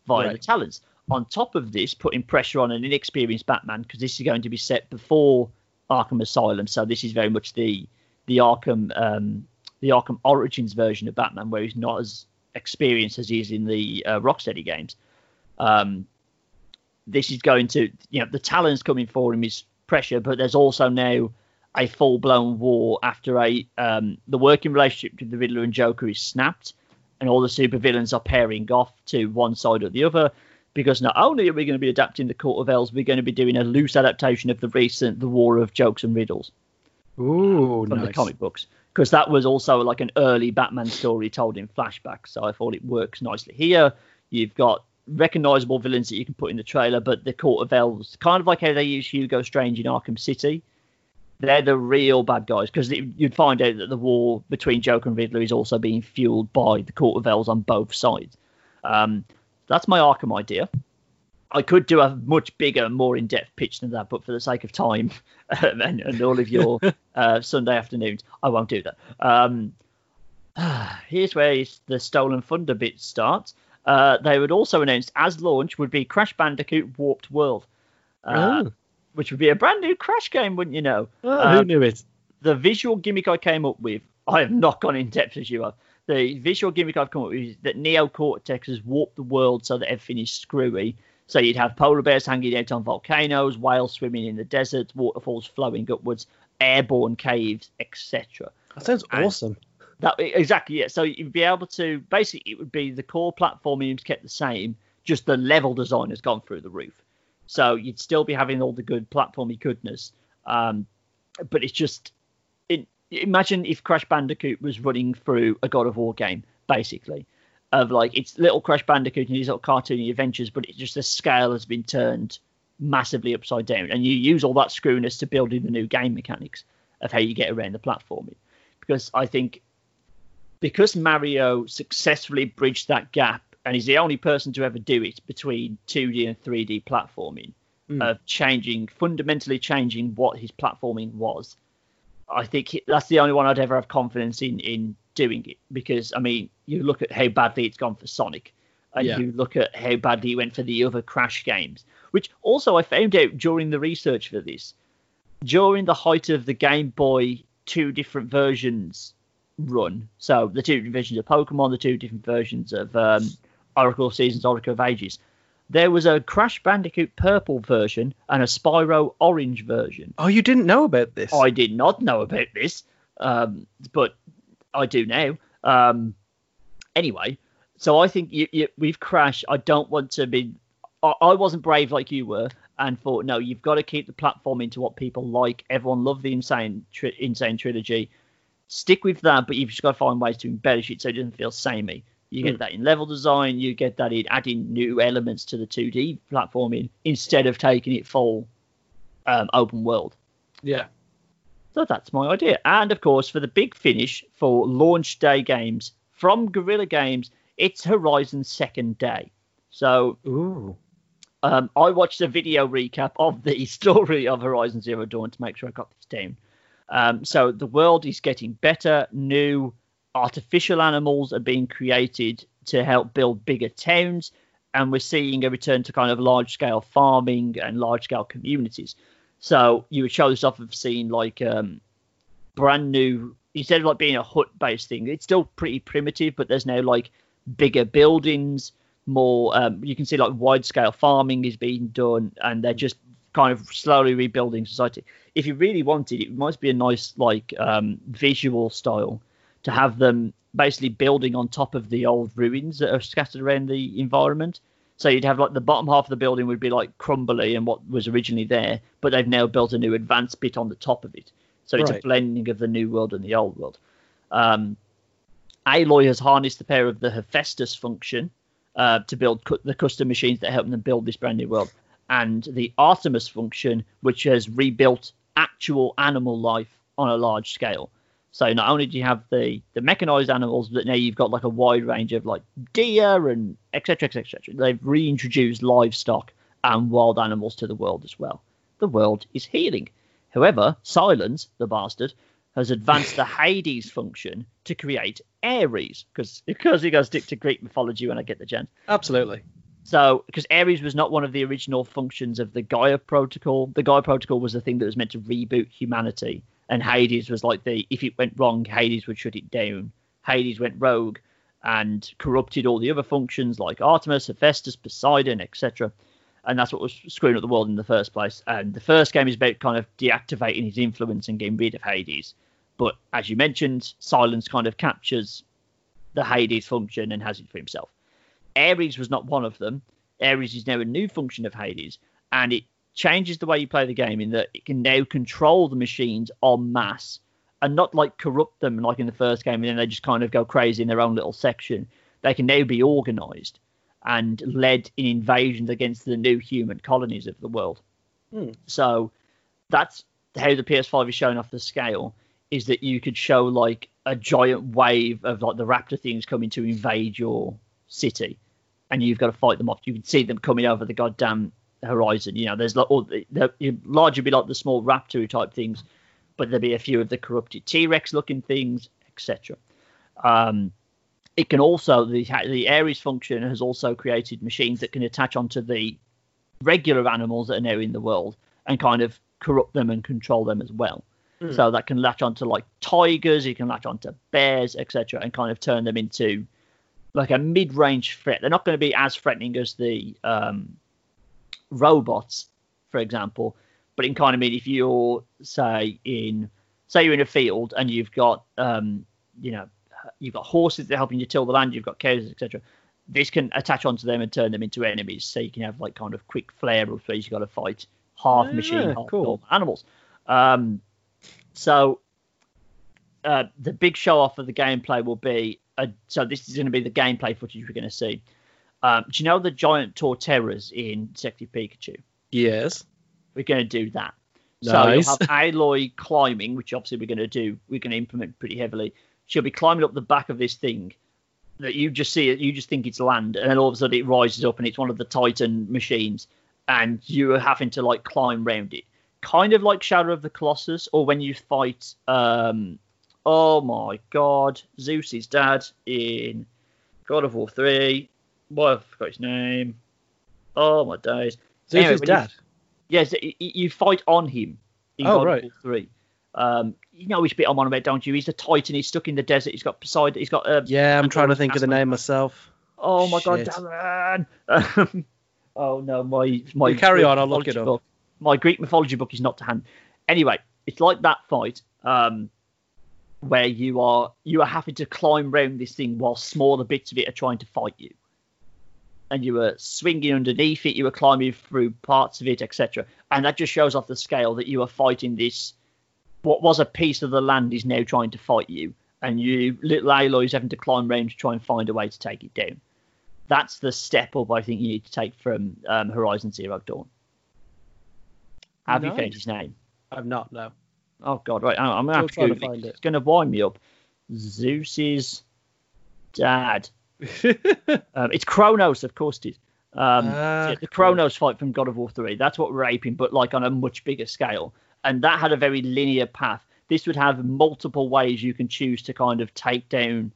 via the Right. Talons. On top of this, putting pressure on an inexperienced Batman because this is going to be set before Arkham Asylum. So this is very much the the Arkham um, the Arkham Origins version of Batman, where he's not as experienced as he is in the uh, Rocksteady games. Um, this is going to, you know, the Talons coming for him is pressure, but there's also now a full blown war after a um, the working relationship between the Riddler and Joker is snapped, and all the supervillains are pairing off to one side or the other. Because not only are we going to be adapting the Court of Owls, we're going to be doing a loose adaptation of the recent The War of Jokes and Riddles Ooh, from nice. the comic books because that was also like an early Batman story told in flashback. So I thought it works nicely here. You've got recognizable villains that you can put in the trailer, but the Court of Owls, kind of like how they use Hugo Strange in Arkham City, they're the real bad guys because you'd find out that the war between Joker and Riddler is also being fueled by the Court of Owls on both sides. Um, that's my Arkham idea. I could do a much bigger, more in-depth pitch than that, but for the sake of time um, and, and all of your uh, Sunday afternoons, I won't do that. Um, here's where the Stolen Thunder bit starts. Uh, they would also announce as launch would be Crash Bandicoot Warped World, uh, Oh. which would be a brand new Crash game, wouldn't you know? Oh, who um, knew it? the visual gimmick I came up with, I have not gone in depth as you have. The visual gimmick I've come up with is that Neo Cortex has warped the world so that everything is screwy. So you'd have polar bears hanging out on volcanoes, whales swimming in the deserts, waterfalls flowing upwards, airborne caves, etc. That sounds and- awesome. That exactly, yeah. So you'd be able to basically it would be the core platforming kept the same, just the level design has gone through the roof. So you'd still be having all the good platformy goodness, um, but it's just it, imagine if Crash Bandicoot was running through a God of War game, basically, of like it's little Crash Bandicoot and these little cartoony adventures, but it's just the scale has been turned massively upside down, and you use all that screwness to build in the new game mechanics of how you get around the platforming. Because I think because Mario successfully bridged that gap, and he's the only person to ever do it between 2D and 3D platforming, Mm. of changing fundamentally changing what his platforming was. I think that's the only one I'd ever have confidence in in doing it because I mean you look at how badly it's gone for Sonic. and Yeah. you look at how badly it went for the other Crash games, which also I found out during the research for this, during the height of the Game Boy two different versions run. So the two different versions of Pokemon, the two different versions of um, Oracle of Seasons, Oracle of Ages. There was a Crash Bandicoot purple version and a Spyro orange version. Oh, you didn't know about this? I did not know about this, um, but I do now. Um, anyway, so I think you, you, we've crashed. I don't want to be. I, I wasn't brave like you were, and thought no, you've got to keep the platform into what people like. Everyone loved the N. Sane tri- N. Sane trilogy. Stick with that, but you've just got to find ways to embellish it so it doesn't feel samey. You get Hmm. that in level design. You get that in adding new elements to the 2D platforming instead of taking it full um, open world. yeah. So that's my idea. And of course, for the big finish for launch day games from Guerrilla Games, it's Horizon second day. So Ooh. um, I watched a video recap of the story of Horizon Zero Dawn to make sure I got this down. Um, so the world is getting better, new artificial animals are being created to help build bigger towns, and we're seeing a return to kind of large scale farming and large scale communities. So you would show this off of seeing like um, brand new instead of like being a hut based thing, it's still pretty primitive, but there's now like bigger buildings, more um, you can see like wide scale farming is being done and they're just kind of slowly rebuilding society. If you really wanted it, might be a nice like um, visual style to have them basically building on top of the old ruins that are scattered around the environment. So you'd have like the bottom half of the building would be like crumbly and what was originally there, but they've now built a new advanced bit on the top of it. So it's a blending of the new world and the old world. Um, Aloy has harnessed the power of the Hephaestus function uh, to build cu- the custom machines that help them build this brand new world, and the Artemis function, which has rebuilt actual animal life on a large scale. So not only do you have the the mechanized animals, but now you've got like a wide range of like deer and etc. etc. etc. They've reintroduced livestock and wild animals to the world as well. The world is healing. However, Sylens, the bastard, has advanced the Hades function to create Ares, because because he goes stick to Greek mythology when I get the chance. Absolutely. So, because Ares was not one of the original functions of the Gaia protocol. The Gaia protocol was the thing that was meant to reboot humanity, and Hades was like the if it went wrong, Hades would shut it down. Hades went rogue and corrupted all the other functions like Artemis, Hephaestus, Poseidon, etc. And that's what was screwing up the world in the first place. And the first game is about kind of deactivating his influence and getting rid of Hades. But as you mentioned, Sylens kind of captures the Hades function and has it for himself. Ares was not one of them. Ares is now a new function of Hades, and it changes the way you play the game in that it can now control the machines en masse and not like corrupt them like in the first game and then they just kind of go crazy in their own little section. They can now be organized and led in invasions against the new human colonies of the world. Hmm. So that's how the PS5 is showing off the scale is that you could show like a giant wave of like the raptor things coming to invade your city and you've got to fight them off. You can see them coming over the goddamn horizon. You know, there's like all the, the you largely be like the small raptor type things, but there'll be a few of the corrupted T-Rex looking things, etc. Um, it can also the the Ares function has also created machines that can attach onto the regular animals that are now in the world and kind of corrupt them and control them as well. Hmm. So that can latch onto like tigers, you can latch onto bears, etc., and kind of turn them into like a mid-range threat. They're not going to be as threatening as the um, robots, for example, but in kind of mean if you're say in say you're in a field and you've got um, you know you've got horses that are helping you till the land, you've got cows, etc. This can attach onto them and turn them into enemies. So you can have like kind of quick flare ups where you've got to fight half Ah, machine, half cool. animals. Um, so uh, the big show off of the gameplay will be uh, so this is going to be the gameplay footage we're going to see. Um, do you know the giant torterras in Detective Pikachu? Yes. We're going to do that. Nice. So you'll have Aloy climbing, which obviously we're going to do. We're going to implement pretty heavily. She'll be climbing up the back of this thing that you just see it. You just think it's land, and then all of a sudden it rises up and it's one of the Titan machines, and you are having to like climb round it, kind of like Shadow of the Colossus, or when you fight. Um, oh my God, Zeus's dad in God of War three. Well, I forgot his name. Oh my days. Zeus's Anyway, you- dad. Yes, y- y- you fight on him in Oh, God right. of War Three. Um, you know which bit I'm on about, don't you? He's a Titan. He's stuck in the desert. He's got Poseidon. He's got. Uh, Yeah, I'm trying to think of the name myself. oh my God, Shit. Darren! Um, oh no, my my. You carry Greek on, I'll look it up. Book, my Greek mythology book is not to hand. Anyway, it's like that fight. Um, where you are you are having to climb round this thing while smaller bits of it are trying to fight you. And you were swinging underneath it you were climbing through parts of it etc and that just shows off the scale that you are fighting this what was a piece of the land is now trying to fight you. And you little aloy's having to climb round to try and find a way to take it down. That's the step up i think you need to take from um, horizon zero dawn. Have you found his name? I've not no. Oh god, right. I'm gonna have to Still trying to Google it. find it. It's gonna wind me up. Zeus's dad. Um, it's Kronos, of course it is. Um, Ah, the cool. Kronos fight from God of War 3. That's what we're aping, but like on a much bigger scale. And that had a very linear path. This would have multiple ways you can choose to kind of take down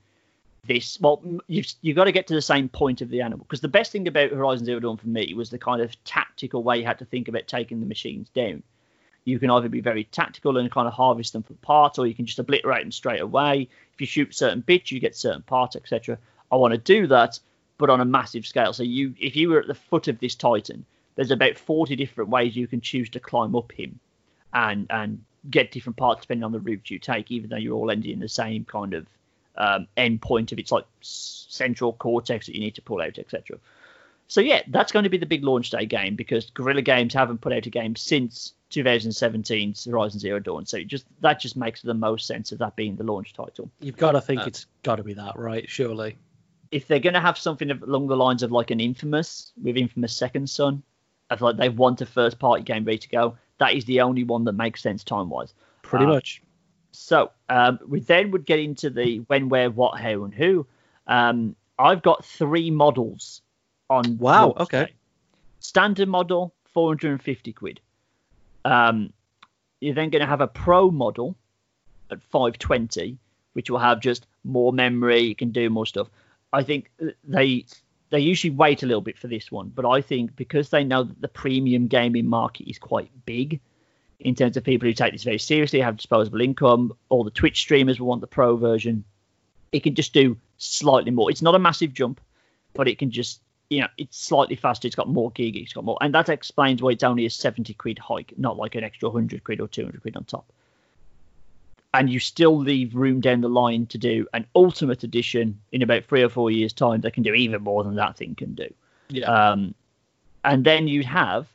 this. Well, you've, you've got to get to the same point of the animal. Because the best thing about Horizon Zero Dawn for me was the kind of tactical way you had to think about taking the machines down. You can either be very tactical and kind of harvest them for parts, or you can just obliterate them straight away. If you shoot certain bits, you get certain parts, etc. I want to do that, but on a massive scale. So you, if you were at the foot of this Titan, there's about 40 different ways you can choose to climb up him, and and get different parts depending on the route you take. Even though you're all ending in the same kind of um, end point of its like central cortex that you need to pull out, etc. So yeah, that's going to be the big launch day game because Guerrilla Games haven't put out a game since 2017's Horizon Zero Dawn. So just that just makes the most sense of that being the launch title. You've got to think Uh, it's got to be that, right? Surely. If they're going to have something along the lines of like an Infamous with Infamous Second Son, I feel like they want a first party game ready to go, that is the only one that makes sense time wise. Pretty Uh, much. So um, we then would get into the when, where, what, how, and who. Um, I've got three models on. Wow, okay. Standard model, 450 quid. Um, you're then going to have a pro model at 520, which will have just more memory. You can do more stuff. I think they they usually wait a little bit for this one, but I think because they know that the premium gaming market is quite big in terms of people who take this very seriously, have disposable income, all the Twitch streamers will want the pro version. It can just do slightly more. It's not a massive jump, but it can just you know it's slightly faster. It's got more gig. It's got more, and that explains why it's only a seventy quid hike, not like an extra hundred quid or two hundred quid on top. And you still leave room down the line to do an ultimate edition in about three or four years' time that can do even more than that thing can do. Yeah. Um, and then you'd have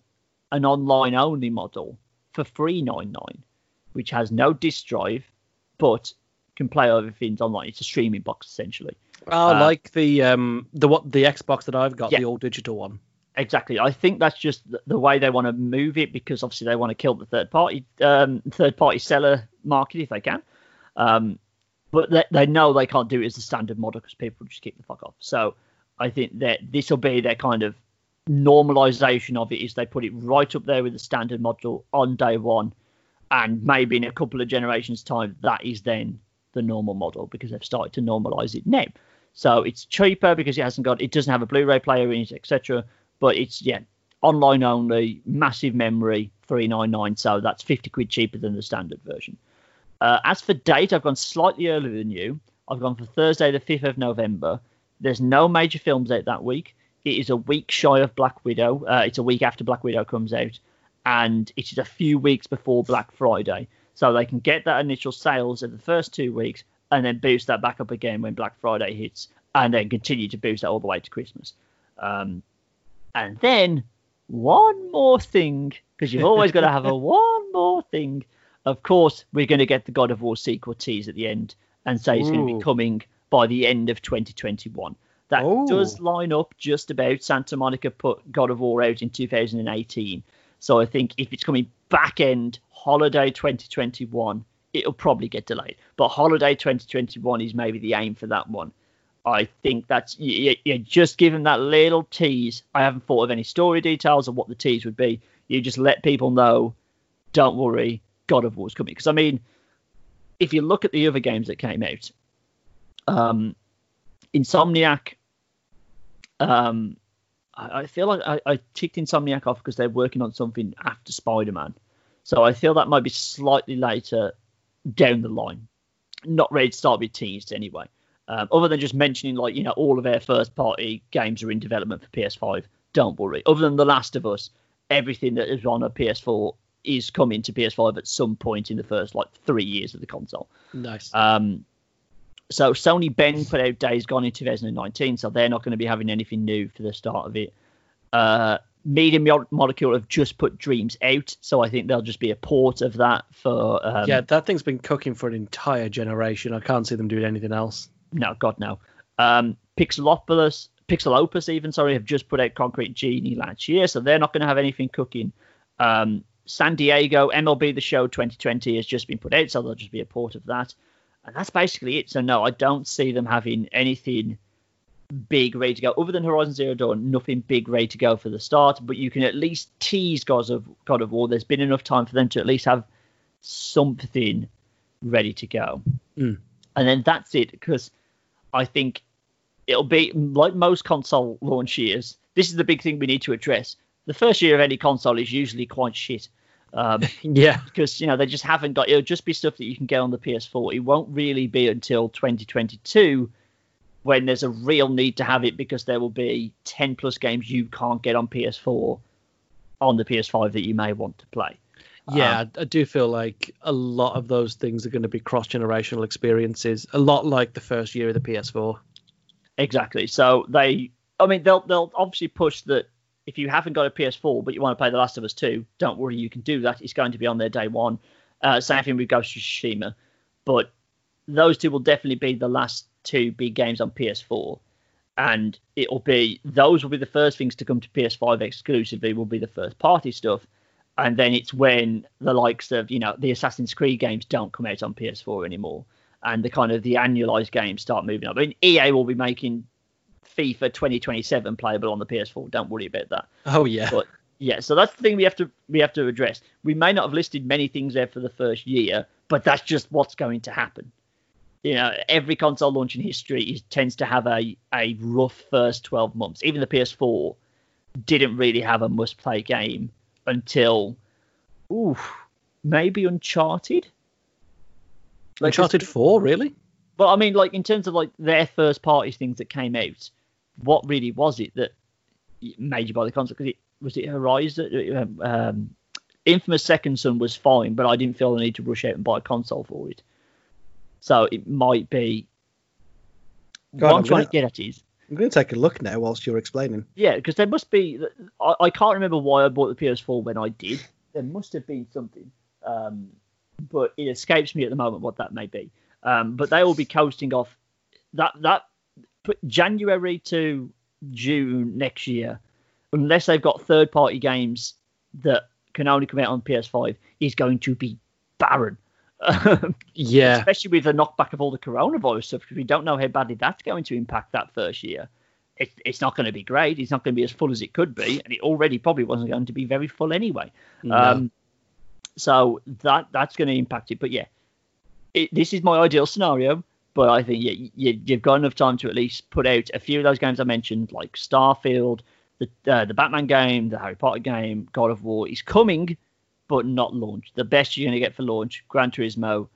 an online only model for three nine nine, which has no disk drive, but can play other things online. It's a streaming box essentially. Oh, uh, like the um the what the Xbox that I've got, Yeah. the old digital one. Exactly. I think that's just the, the way they want to move it because obviously they want to kill the third party um, third party seller market if they can. Um, but they, they know they can't do it as a standard model because people just keep the fuck off. So I think that this will be their kind of normalization of it is they put it right up there with the standard model on day one, and maybe in a couple of generations time that is then the normal model because they've started to normalize it now. So it's cheaper because it hasn't got it doesn't have a Blu-ray player in it, etc. But it's yeah online only, massive memory, three nine nine. So that's fifty quid cheaper than the standard version. Uh, as for date, I've gone slightly earlier than you. I've gone for Thursday, the 5th of November. There's no major films out that week. It is a week shy of Black Widow. Uh, it's a week after Black Widow comes out, and it is a few weeks before Black Friday. So they can get that initial sales in the first two weeks and then boost that back up again when Black Friday hits, and then continue to boost that all the way to Christmas. Um, and then one more thing, because you've always got to have a one more thing. Of course, we're going to get the God of War sequel tease at the end and say it's going to be coming by the end of 2021. That Oh. does line up just about. Santa Monica put God of War out in 2018. So I think if it's coming back end holiday 2021, it'll probably get delayed. But holiday 2021 is maybe the aim for that one. I think that's you, you just give them that little tease. I haven't thought of any story details of what the tease would be. You just let people know, don't worry, God of War's coming. Because I mean, if you look at the other games that came out, um, Insomniac Um, I, I feel like I, I ticked Insomniac off because they're working on something after Spider Man. So I feel that might be slightly later down the line. Not ready to start be teased anyway. Um, other than just mentioning, like, you know, all of their first party games are in development for PS5. Don't worry. Other than The Last of Us, everything that is on a PS4 is coming to PS5 at some point in the first, like, three years of the console. Nice. Um, so Sony Bend put out Days Gone in 2019, so they're not going to be having anything new for the start of it. Uh, Media Molecule have just put Dreams out, so I think they'll just be a port of that for. Um, yeah, that thing's been cooking for an entire generation. I can't see them doing anything else. No, God no. Um, Pixelopolis, Pixelopus even, sorry, have just put out Concrete Genie last year, so they're not going to have anything cooking. Um, San Diego MLB The Show 2020 has just been put out, so they'll just be a port of that. And that's basically it. So no, I don't see them having anything big ready to go. Other than Horizon Zero Dawn, nothing big ready to go for the start. But you can at least tease God of God of War. There's been enough time for them to at least have something ready to go. Mm. And then that's it, because I think it'll be like most console launch years. This is the big thing we need to address. The first year of any console is usually quite shit. Um, Yeah. because you know they just haven't got. It'll just be stuff that you can get on the PS4. It won't really be until 2022 when there's a real need to have it because there will be 10 plus games you can't get on PS4 on the PS5 that you may want to play. Yeah, I, I do feel like a lot of those things are going to be cross generational experiences, a lot like the first year of the PS4. Exactly. So they, I mean, they'll they'll obviously push that. If you haven't got a PS4 but you want to play The Last of Us 2, don't worry, you can do that. It's going to be on there day one. Uh, same thing with Ghost of Tsushima, but those two will definitely be the last two big games on PS4, and it'll be those will be the first things to come to PS5 exclusively. Will be the first party stuff, and then it's when the likes of you know the Assassin's Creed games don't come out on PS4 anymore, and the kind of the annualized games start moving up. I mean, EA will be making FIFA 2027 playable on the PS4. Don't worry about that. Oh yeah. But yeah, so that's the thing we have to we have to address. We may not have listed many things there for the first year, but that's just what's going to happen. You know, every console launch in history is, tends to have a a rough first 12 months. Even the PS4 didn't really have a must play game until ooh, maybe Uncharted. Like, Uncharted 4, really? but I mean, like in terms of like their first party things that came out, what really was it that made you buy the console? Because it was it Horizon, um, Infamous Second Son was fine, but I didn't feel the need to rush out and buy a console for it. So it might be. God, what I'm I'm trying gonna- to get at is I'm going to take a look now whilst you're explaining. yeah, because there must be. I, I can't remember why I bought the PS4 when I did. There must have been something, um, but it escapes me at the moment what that may be. Um, but they will be coasting off that that January to June next year, unless they've got third party games that can only come out on PS5, is going to be barren. Yeah. especially with the knockback of all the coronavirus stuff, because we don't know how badly that's going to impact that first year. It, it's not going to be great. It's not going to be as full as it could be, and it already probably wasn't going to be very full anyway. No. Um, so that that's going to impact it. But yeah, it, this is my ideal scenario. But I think yeah, you, you've got enough time to at least put out a few of those games I mentioned, like Starfield, the uh, the Batman game, the Harry Potter game, God of War is coming, but not launched. The best you're going to get for launch: Gran Turismo,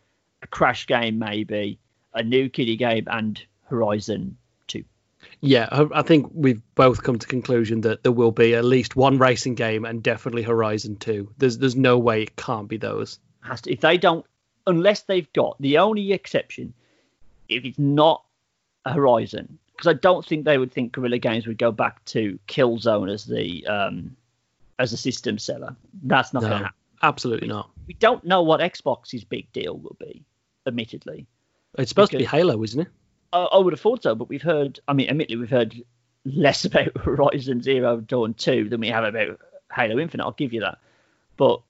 a Crash game, maybe a new kiddie game, and Horizon Two. Yeah, I think we've both come to conclusion that there will be at least one racing game and definitely Horizon 2. There's there's no way it can't be those. has to if they don't unless they've got the only exception if it's not a horizon because i don't think they would think guerrilla games would go back to killzone as the um as a system seller that's not No. going to happen Absolutely not. we don't know what xbox's big deal will be admittedly It's supposed to be Halo, isn't it? I, I would have thought so but we've heard i mean admittedly we've heard less about horizon zero dawn 2 than we have about halo infinite i'll give you that but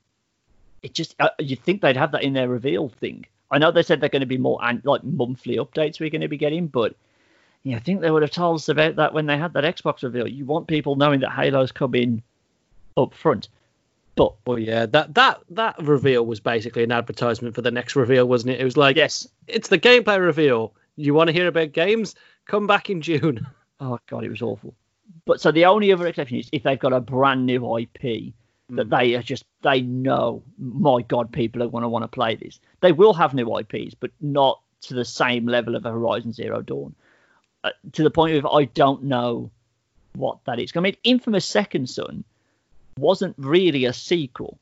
it just uh, you'd think they'd have that in their reveal thing. I know they said they're going to be more like monthly updates we're going to be getting, but yeah, I think they would have told us about that when they had that Xbox reveal. You want people knowing that Halo's coming up front, but Well, yeah, that that that reveal was basically an advertisement for the next reveal, wasn't it? It was like, yes, it's the gameplay reveal. You want to hear about games? Come back in June. oh god, it was awful. But so the only other exception is if they've got a brand new IP that Mm. they are just they know, my God, people are going to want to play this. They will have new IPs, but not to the same level of a Horizon Zero Dawn. Uh, to the point of I don't know what that is. I mean, Infamous Second Son wasn't really a sequel.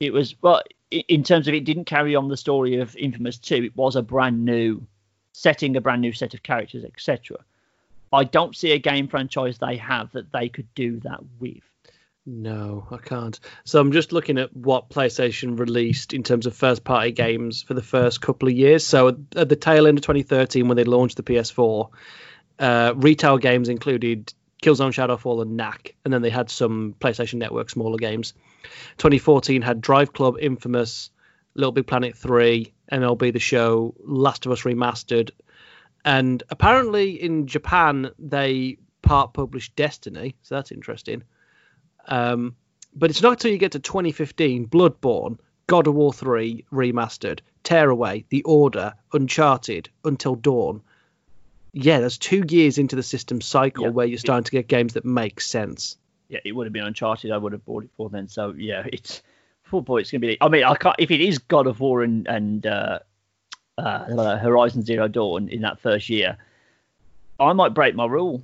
It was well, in terms of it didn't carry on the story of Infamous Two. It was a brand new setting, a brand new set of characters, etc. I don't see a game franchise they have that they could do that with. No, I can't. So I'm just looking at what PlayStation released in terms of first party games for the first couple of years. So at, the tail end of 2013, when they launched the PS4, uh, retail games included Killzone Shadowfall and Knack, and then they had some PlayStation Network smaller games. 2014 had Drive Club, Infamous, Little Big Planet 3, MLB The Show, Last of Us Remastered, and apparently in Japan they part published Destiny, so that's interesting. Um, but it's not until you get to 2015, Bloodborne, God of War 3 remastered, Tearaway, The Order, Uncharted, Until Dawn. Yeah, that's two years into the system cycle Yeah. where you're starting to get games that make sense. Yeah, it would have been Uncharted. I would have bought it for then. So yeah, it's full boy. It's gonna be. I mean, I can't. If it is God of War and and uh, uh, Horizon Zero Dawn in that first year, I might break my rule.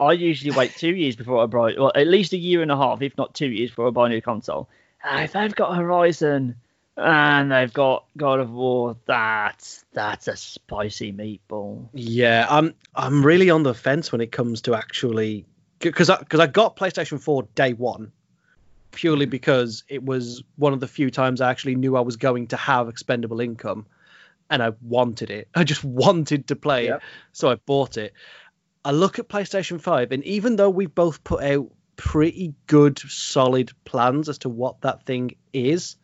I usually wait two years before I buy, well, at least a year and a half, if not two years, before I buy a new console. And if they've got Horizon and they've got God of War, that's that's a spicy meatball. Yeah, I'm I'm really on the fence when it comes to actually because I, cause I got PlayStation 4 day one purely because it was one of the few times I actually knew I was going to have expendable income and I wanted it. I just wanted to play Yep. it, so I bought it. I look at PlayStation 5, and even though we've both put out pretty good, solid plans as to what that thing is,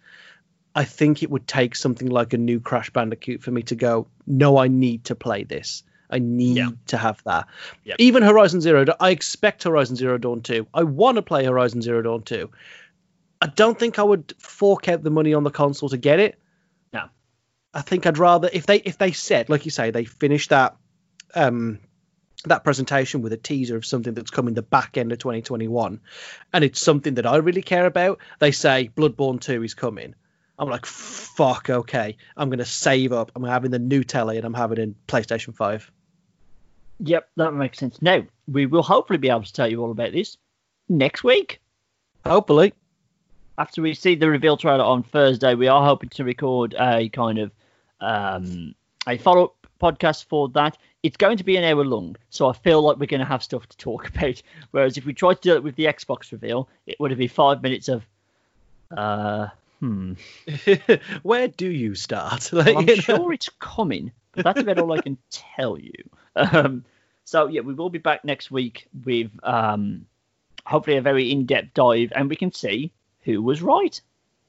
I think it would take something like a new Crash Bandicoot for me to go, no, I need to play this. I need Yeah. to have that. Yep. Even Horizon Zero, Dawn- I expect Horizon Zero Dawn 2. I want to play Horizon Zero Dawn 2. I don't think I would fork out the money on the console to get it. No. I think I'd rather if they if they said, like you say, they finished that um that presentation with a teaser of something that's coming the back end of 2021 and it's something that I really care about, they say Bloodborne 2 is coming. I'm like, fuck, okay. I'm going to save up. I'm having the new telly and I'm having a PlayStation 5. Yep, that makes sense. Now we will hopefully be able to tell you all about this next week. Hopefully. after we see the reveal trailer on Thursday, we are hoping to record a kind of um, a follow up podcast for that. It's going to be an hour long, so I feel like we're going to have stuff to talk about. Whereas if we tried to do it with the Xbox reveal, it would have been five minutes of, uh, hmm. Where do you start? Like, Well, I'm you know? sure it's coming, but that's about all I can tell you. Um, so yeah, we will be back next week with um, hopefully a very in depth dive, and we can see who was right.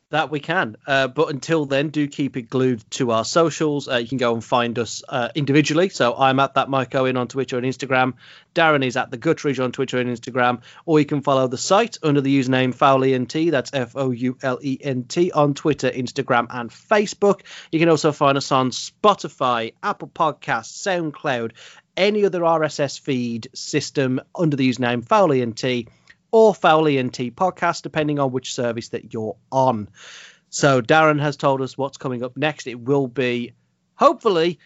That we can. Uh, but until then, do keep it glued to our socials. Uh, you can go and find us uh, individually. So I'm at that Mike Owen on Twitter and Instagram. Darren is at the Guttridge on Twitter and Instagram. Or you can follow the site under the username FoulENT. That's F O U L E N T on Twitter, Instagram, and Facebook. You can also find us on Spotify, Apple Podcasts, SoundCloud, any other RSS feed system under the username FoulENT or Foully and podcast, depending on which service that you're on. So Darren has told us what's coming up next. It will be hopefully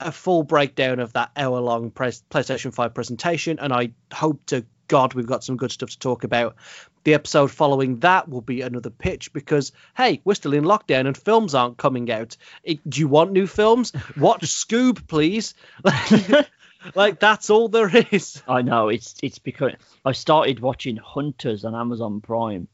a full breakdown of that hour long PlayStation 5 presentation, and I hope to God we've got some good stuff to talk about. The episode following that will be another pitch because hey, we're still in lockdown and films aren't coming out. Do you want new films? Watch Scoob, please. like that's all there is. I know it's it's because I started watching Hunters on Amazon Prime,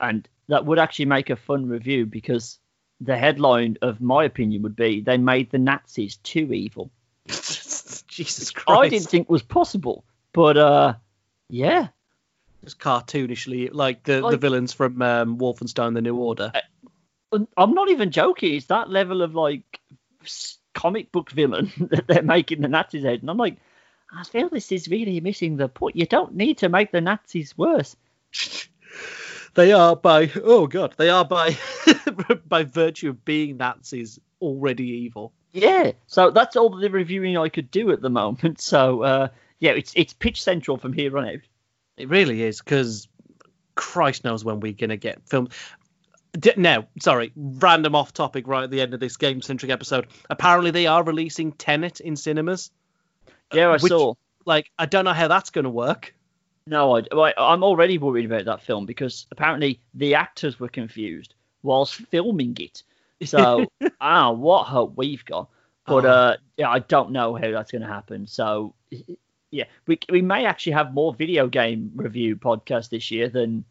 and that would actually make a fun review because the headline of my opinion would be they made the Nazis too evil. Jesus Christ. I didn't think was possible, but uh, yeah, just cartoonishly like the, the villains from um, Wolfenstein: The New Order. I'm not even joking. It's that level of like comic book villain that they're making the Nazis out, and I'm like, I feel this is really missing the point. You don't need to make the Nazis worse. They are by oh god, they are by by virtue of being Nazis already evil. Yeah, so that's all the reviewing I could do at the moment. So uh, yeah, it's it's pitch central from here on out. It really is because Christ knows when we're gonna get filmed. D- now, sorry, random off topic right at the end of this game centric episode. Apparently, they are releasing Tenet in cinemas. Yeah, I Which- saw. Like, I don't know how that's gonna work. No, I, I'm already worried about that film because apparently the actors were confused whilst filming it. So, ah, what hope we've got. But Oh. uh, yeah, I don't know how that's going to happen. So, yeah, we we may actually have more video game review podcasts this year than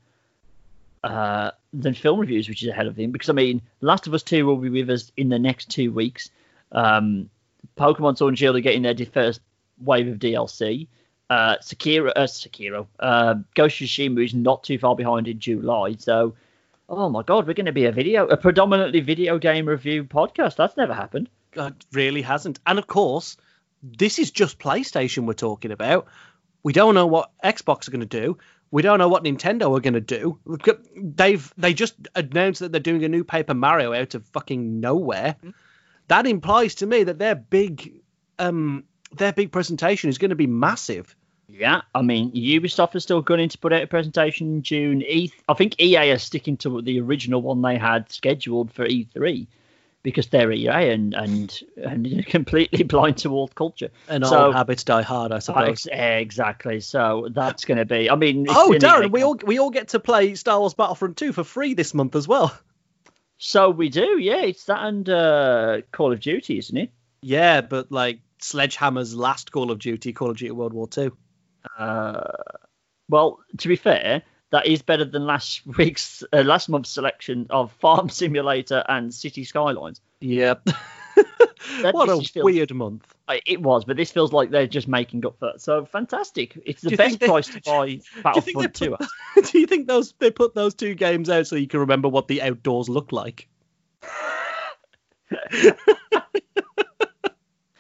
uh than film reviews, which is ahead of him. Because I mean, Last of Us Two will be with us in the next two weeks. Um, Pokemon Sword and Shield are getting their first wave of DLC. Uh, Sekiro, uh, Sekiro, uh, Ghost of Tsushima is not too far behind in July. So, oh my god, we're going to be a video, a predominantly video game review podcast. That's never happened. Really hasn't. And of course, this is just PlayStation we're talking about. We don't know what Xbox are going to do. We don't know what Nintendo are going to do. They've they just announced that they're doing a new Paper Mario out of fucking nowhere. That implies to me that their big um their big presentation is going to be massive. Yeah, I mean, Ubisoft is still going to put out a presentation in June. E- I think EA is sticking to the original one they had scheduled for E3 because they're EA and and and completely blind to all culture. And So- all habits die hard, I suppose. ex- exactly. So that's going to be. I mean, oh, Darren, we all we all get to play Star Wars Battlefront 2 for free this month as well. So we do. Yeah, it's that and uh, Call of Duty, isn't it? Yeah, but like Sledgehammer's last Call of Duty, Call of Duty World War Two. Uh, well, to be fair, that is better than last week's uh, last month's selection of Farm Simulator and City Skylines. Yep. what a feels- weird month. It was, but this feels like they're just making up for it. So fantastic! It's the best they- price to buy Do you think Battlefront they 2. put, do you think those they put those two games out so you can remember what the outdoors look like?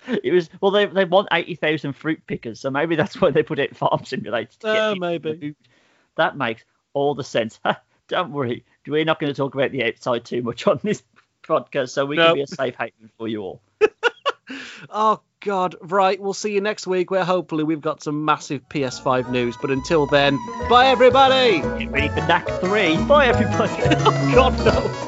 It was well, they they want eighty thousand fruit pickers, so maybe that's why they put it Farm Simulator. people maybe. That makes all the sense. Don't worry, we're not going to talk about the outside too much on this podcast, so we Nope. can be a safe haven for you all. Oh God! Right, we'll see you next week where hopefully we've got some massive PS5 news. But until then, bye everybody. Get ready for Knack three. Bye everybody. Oh God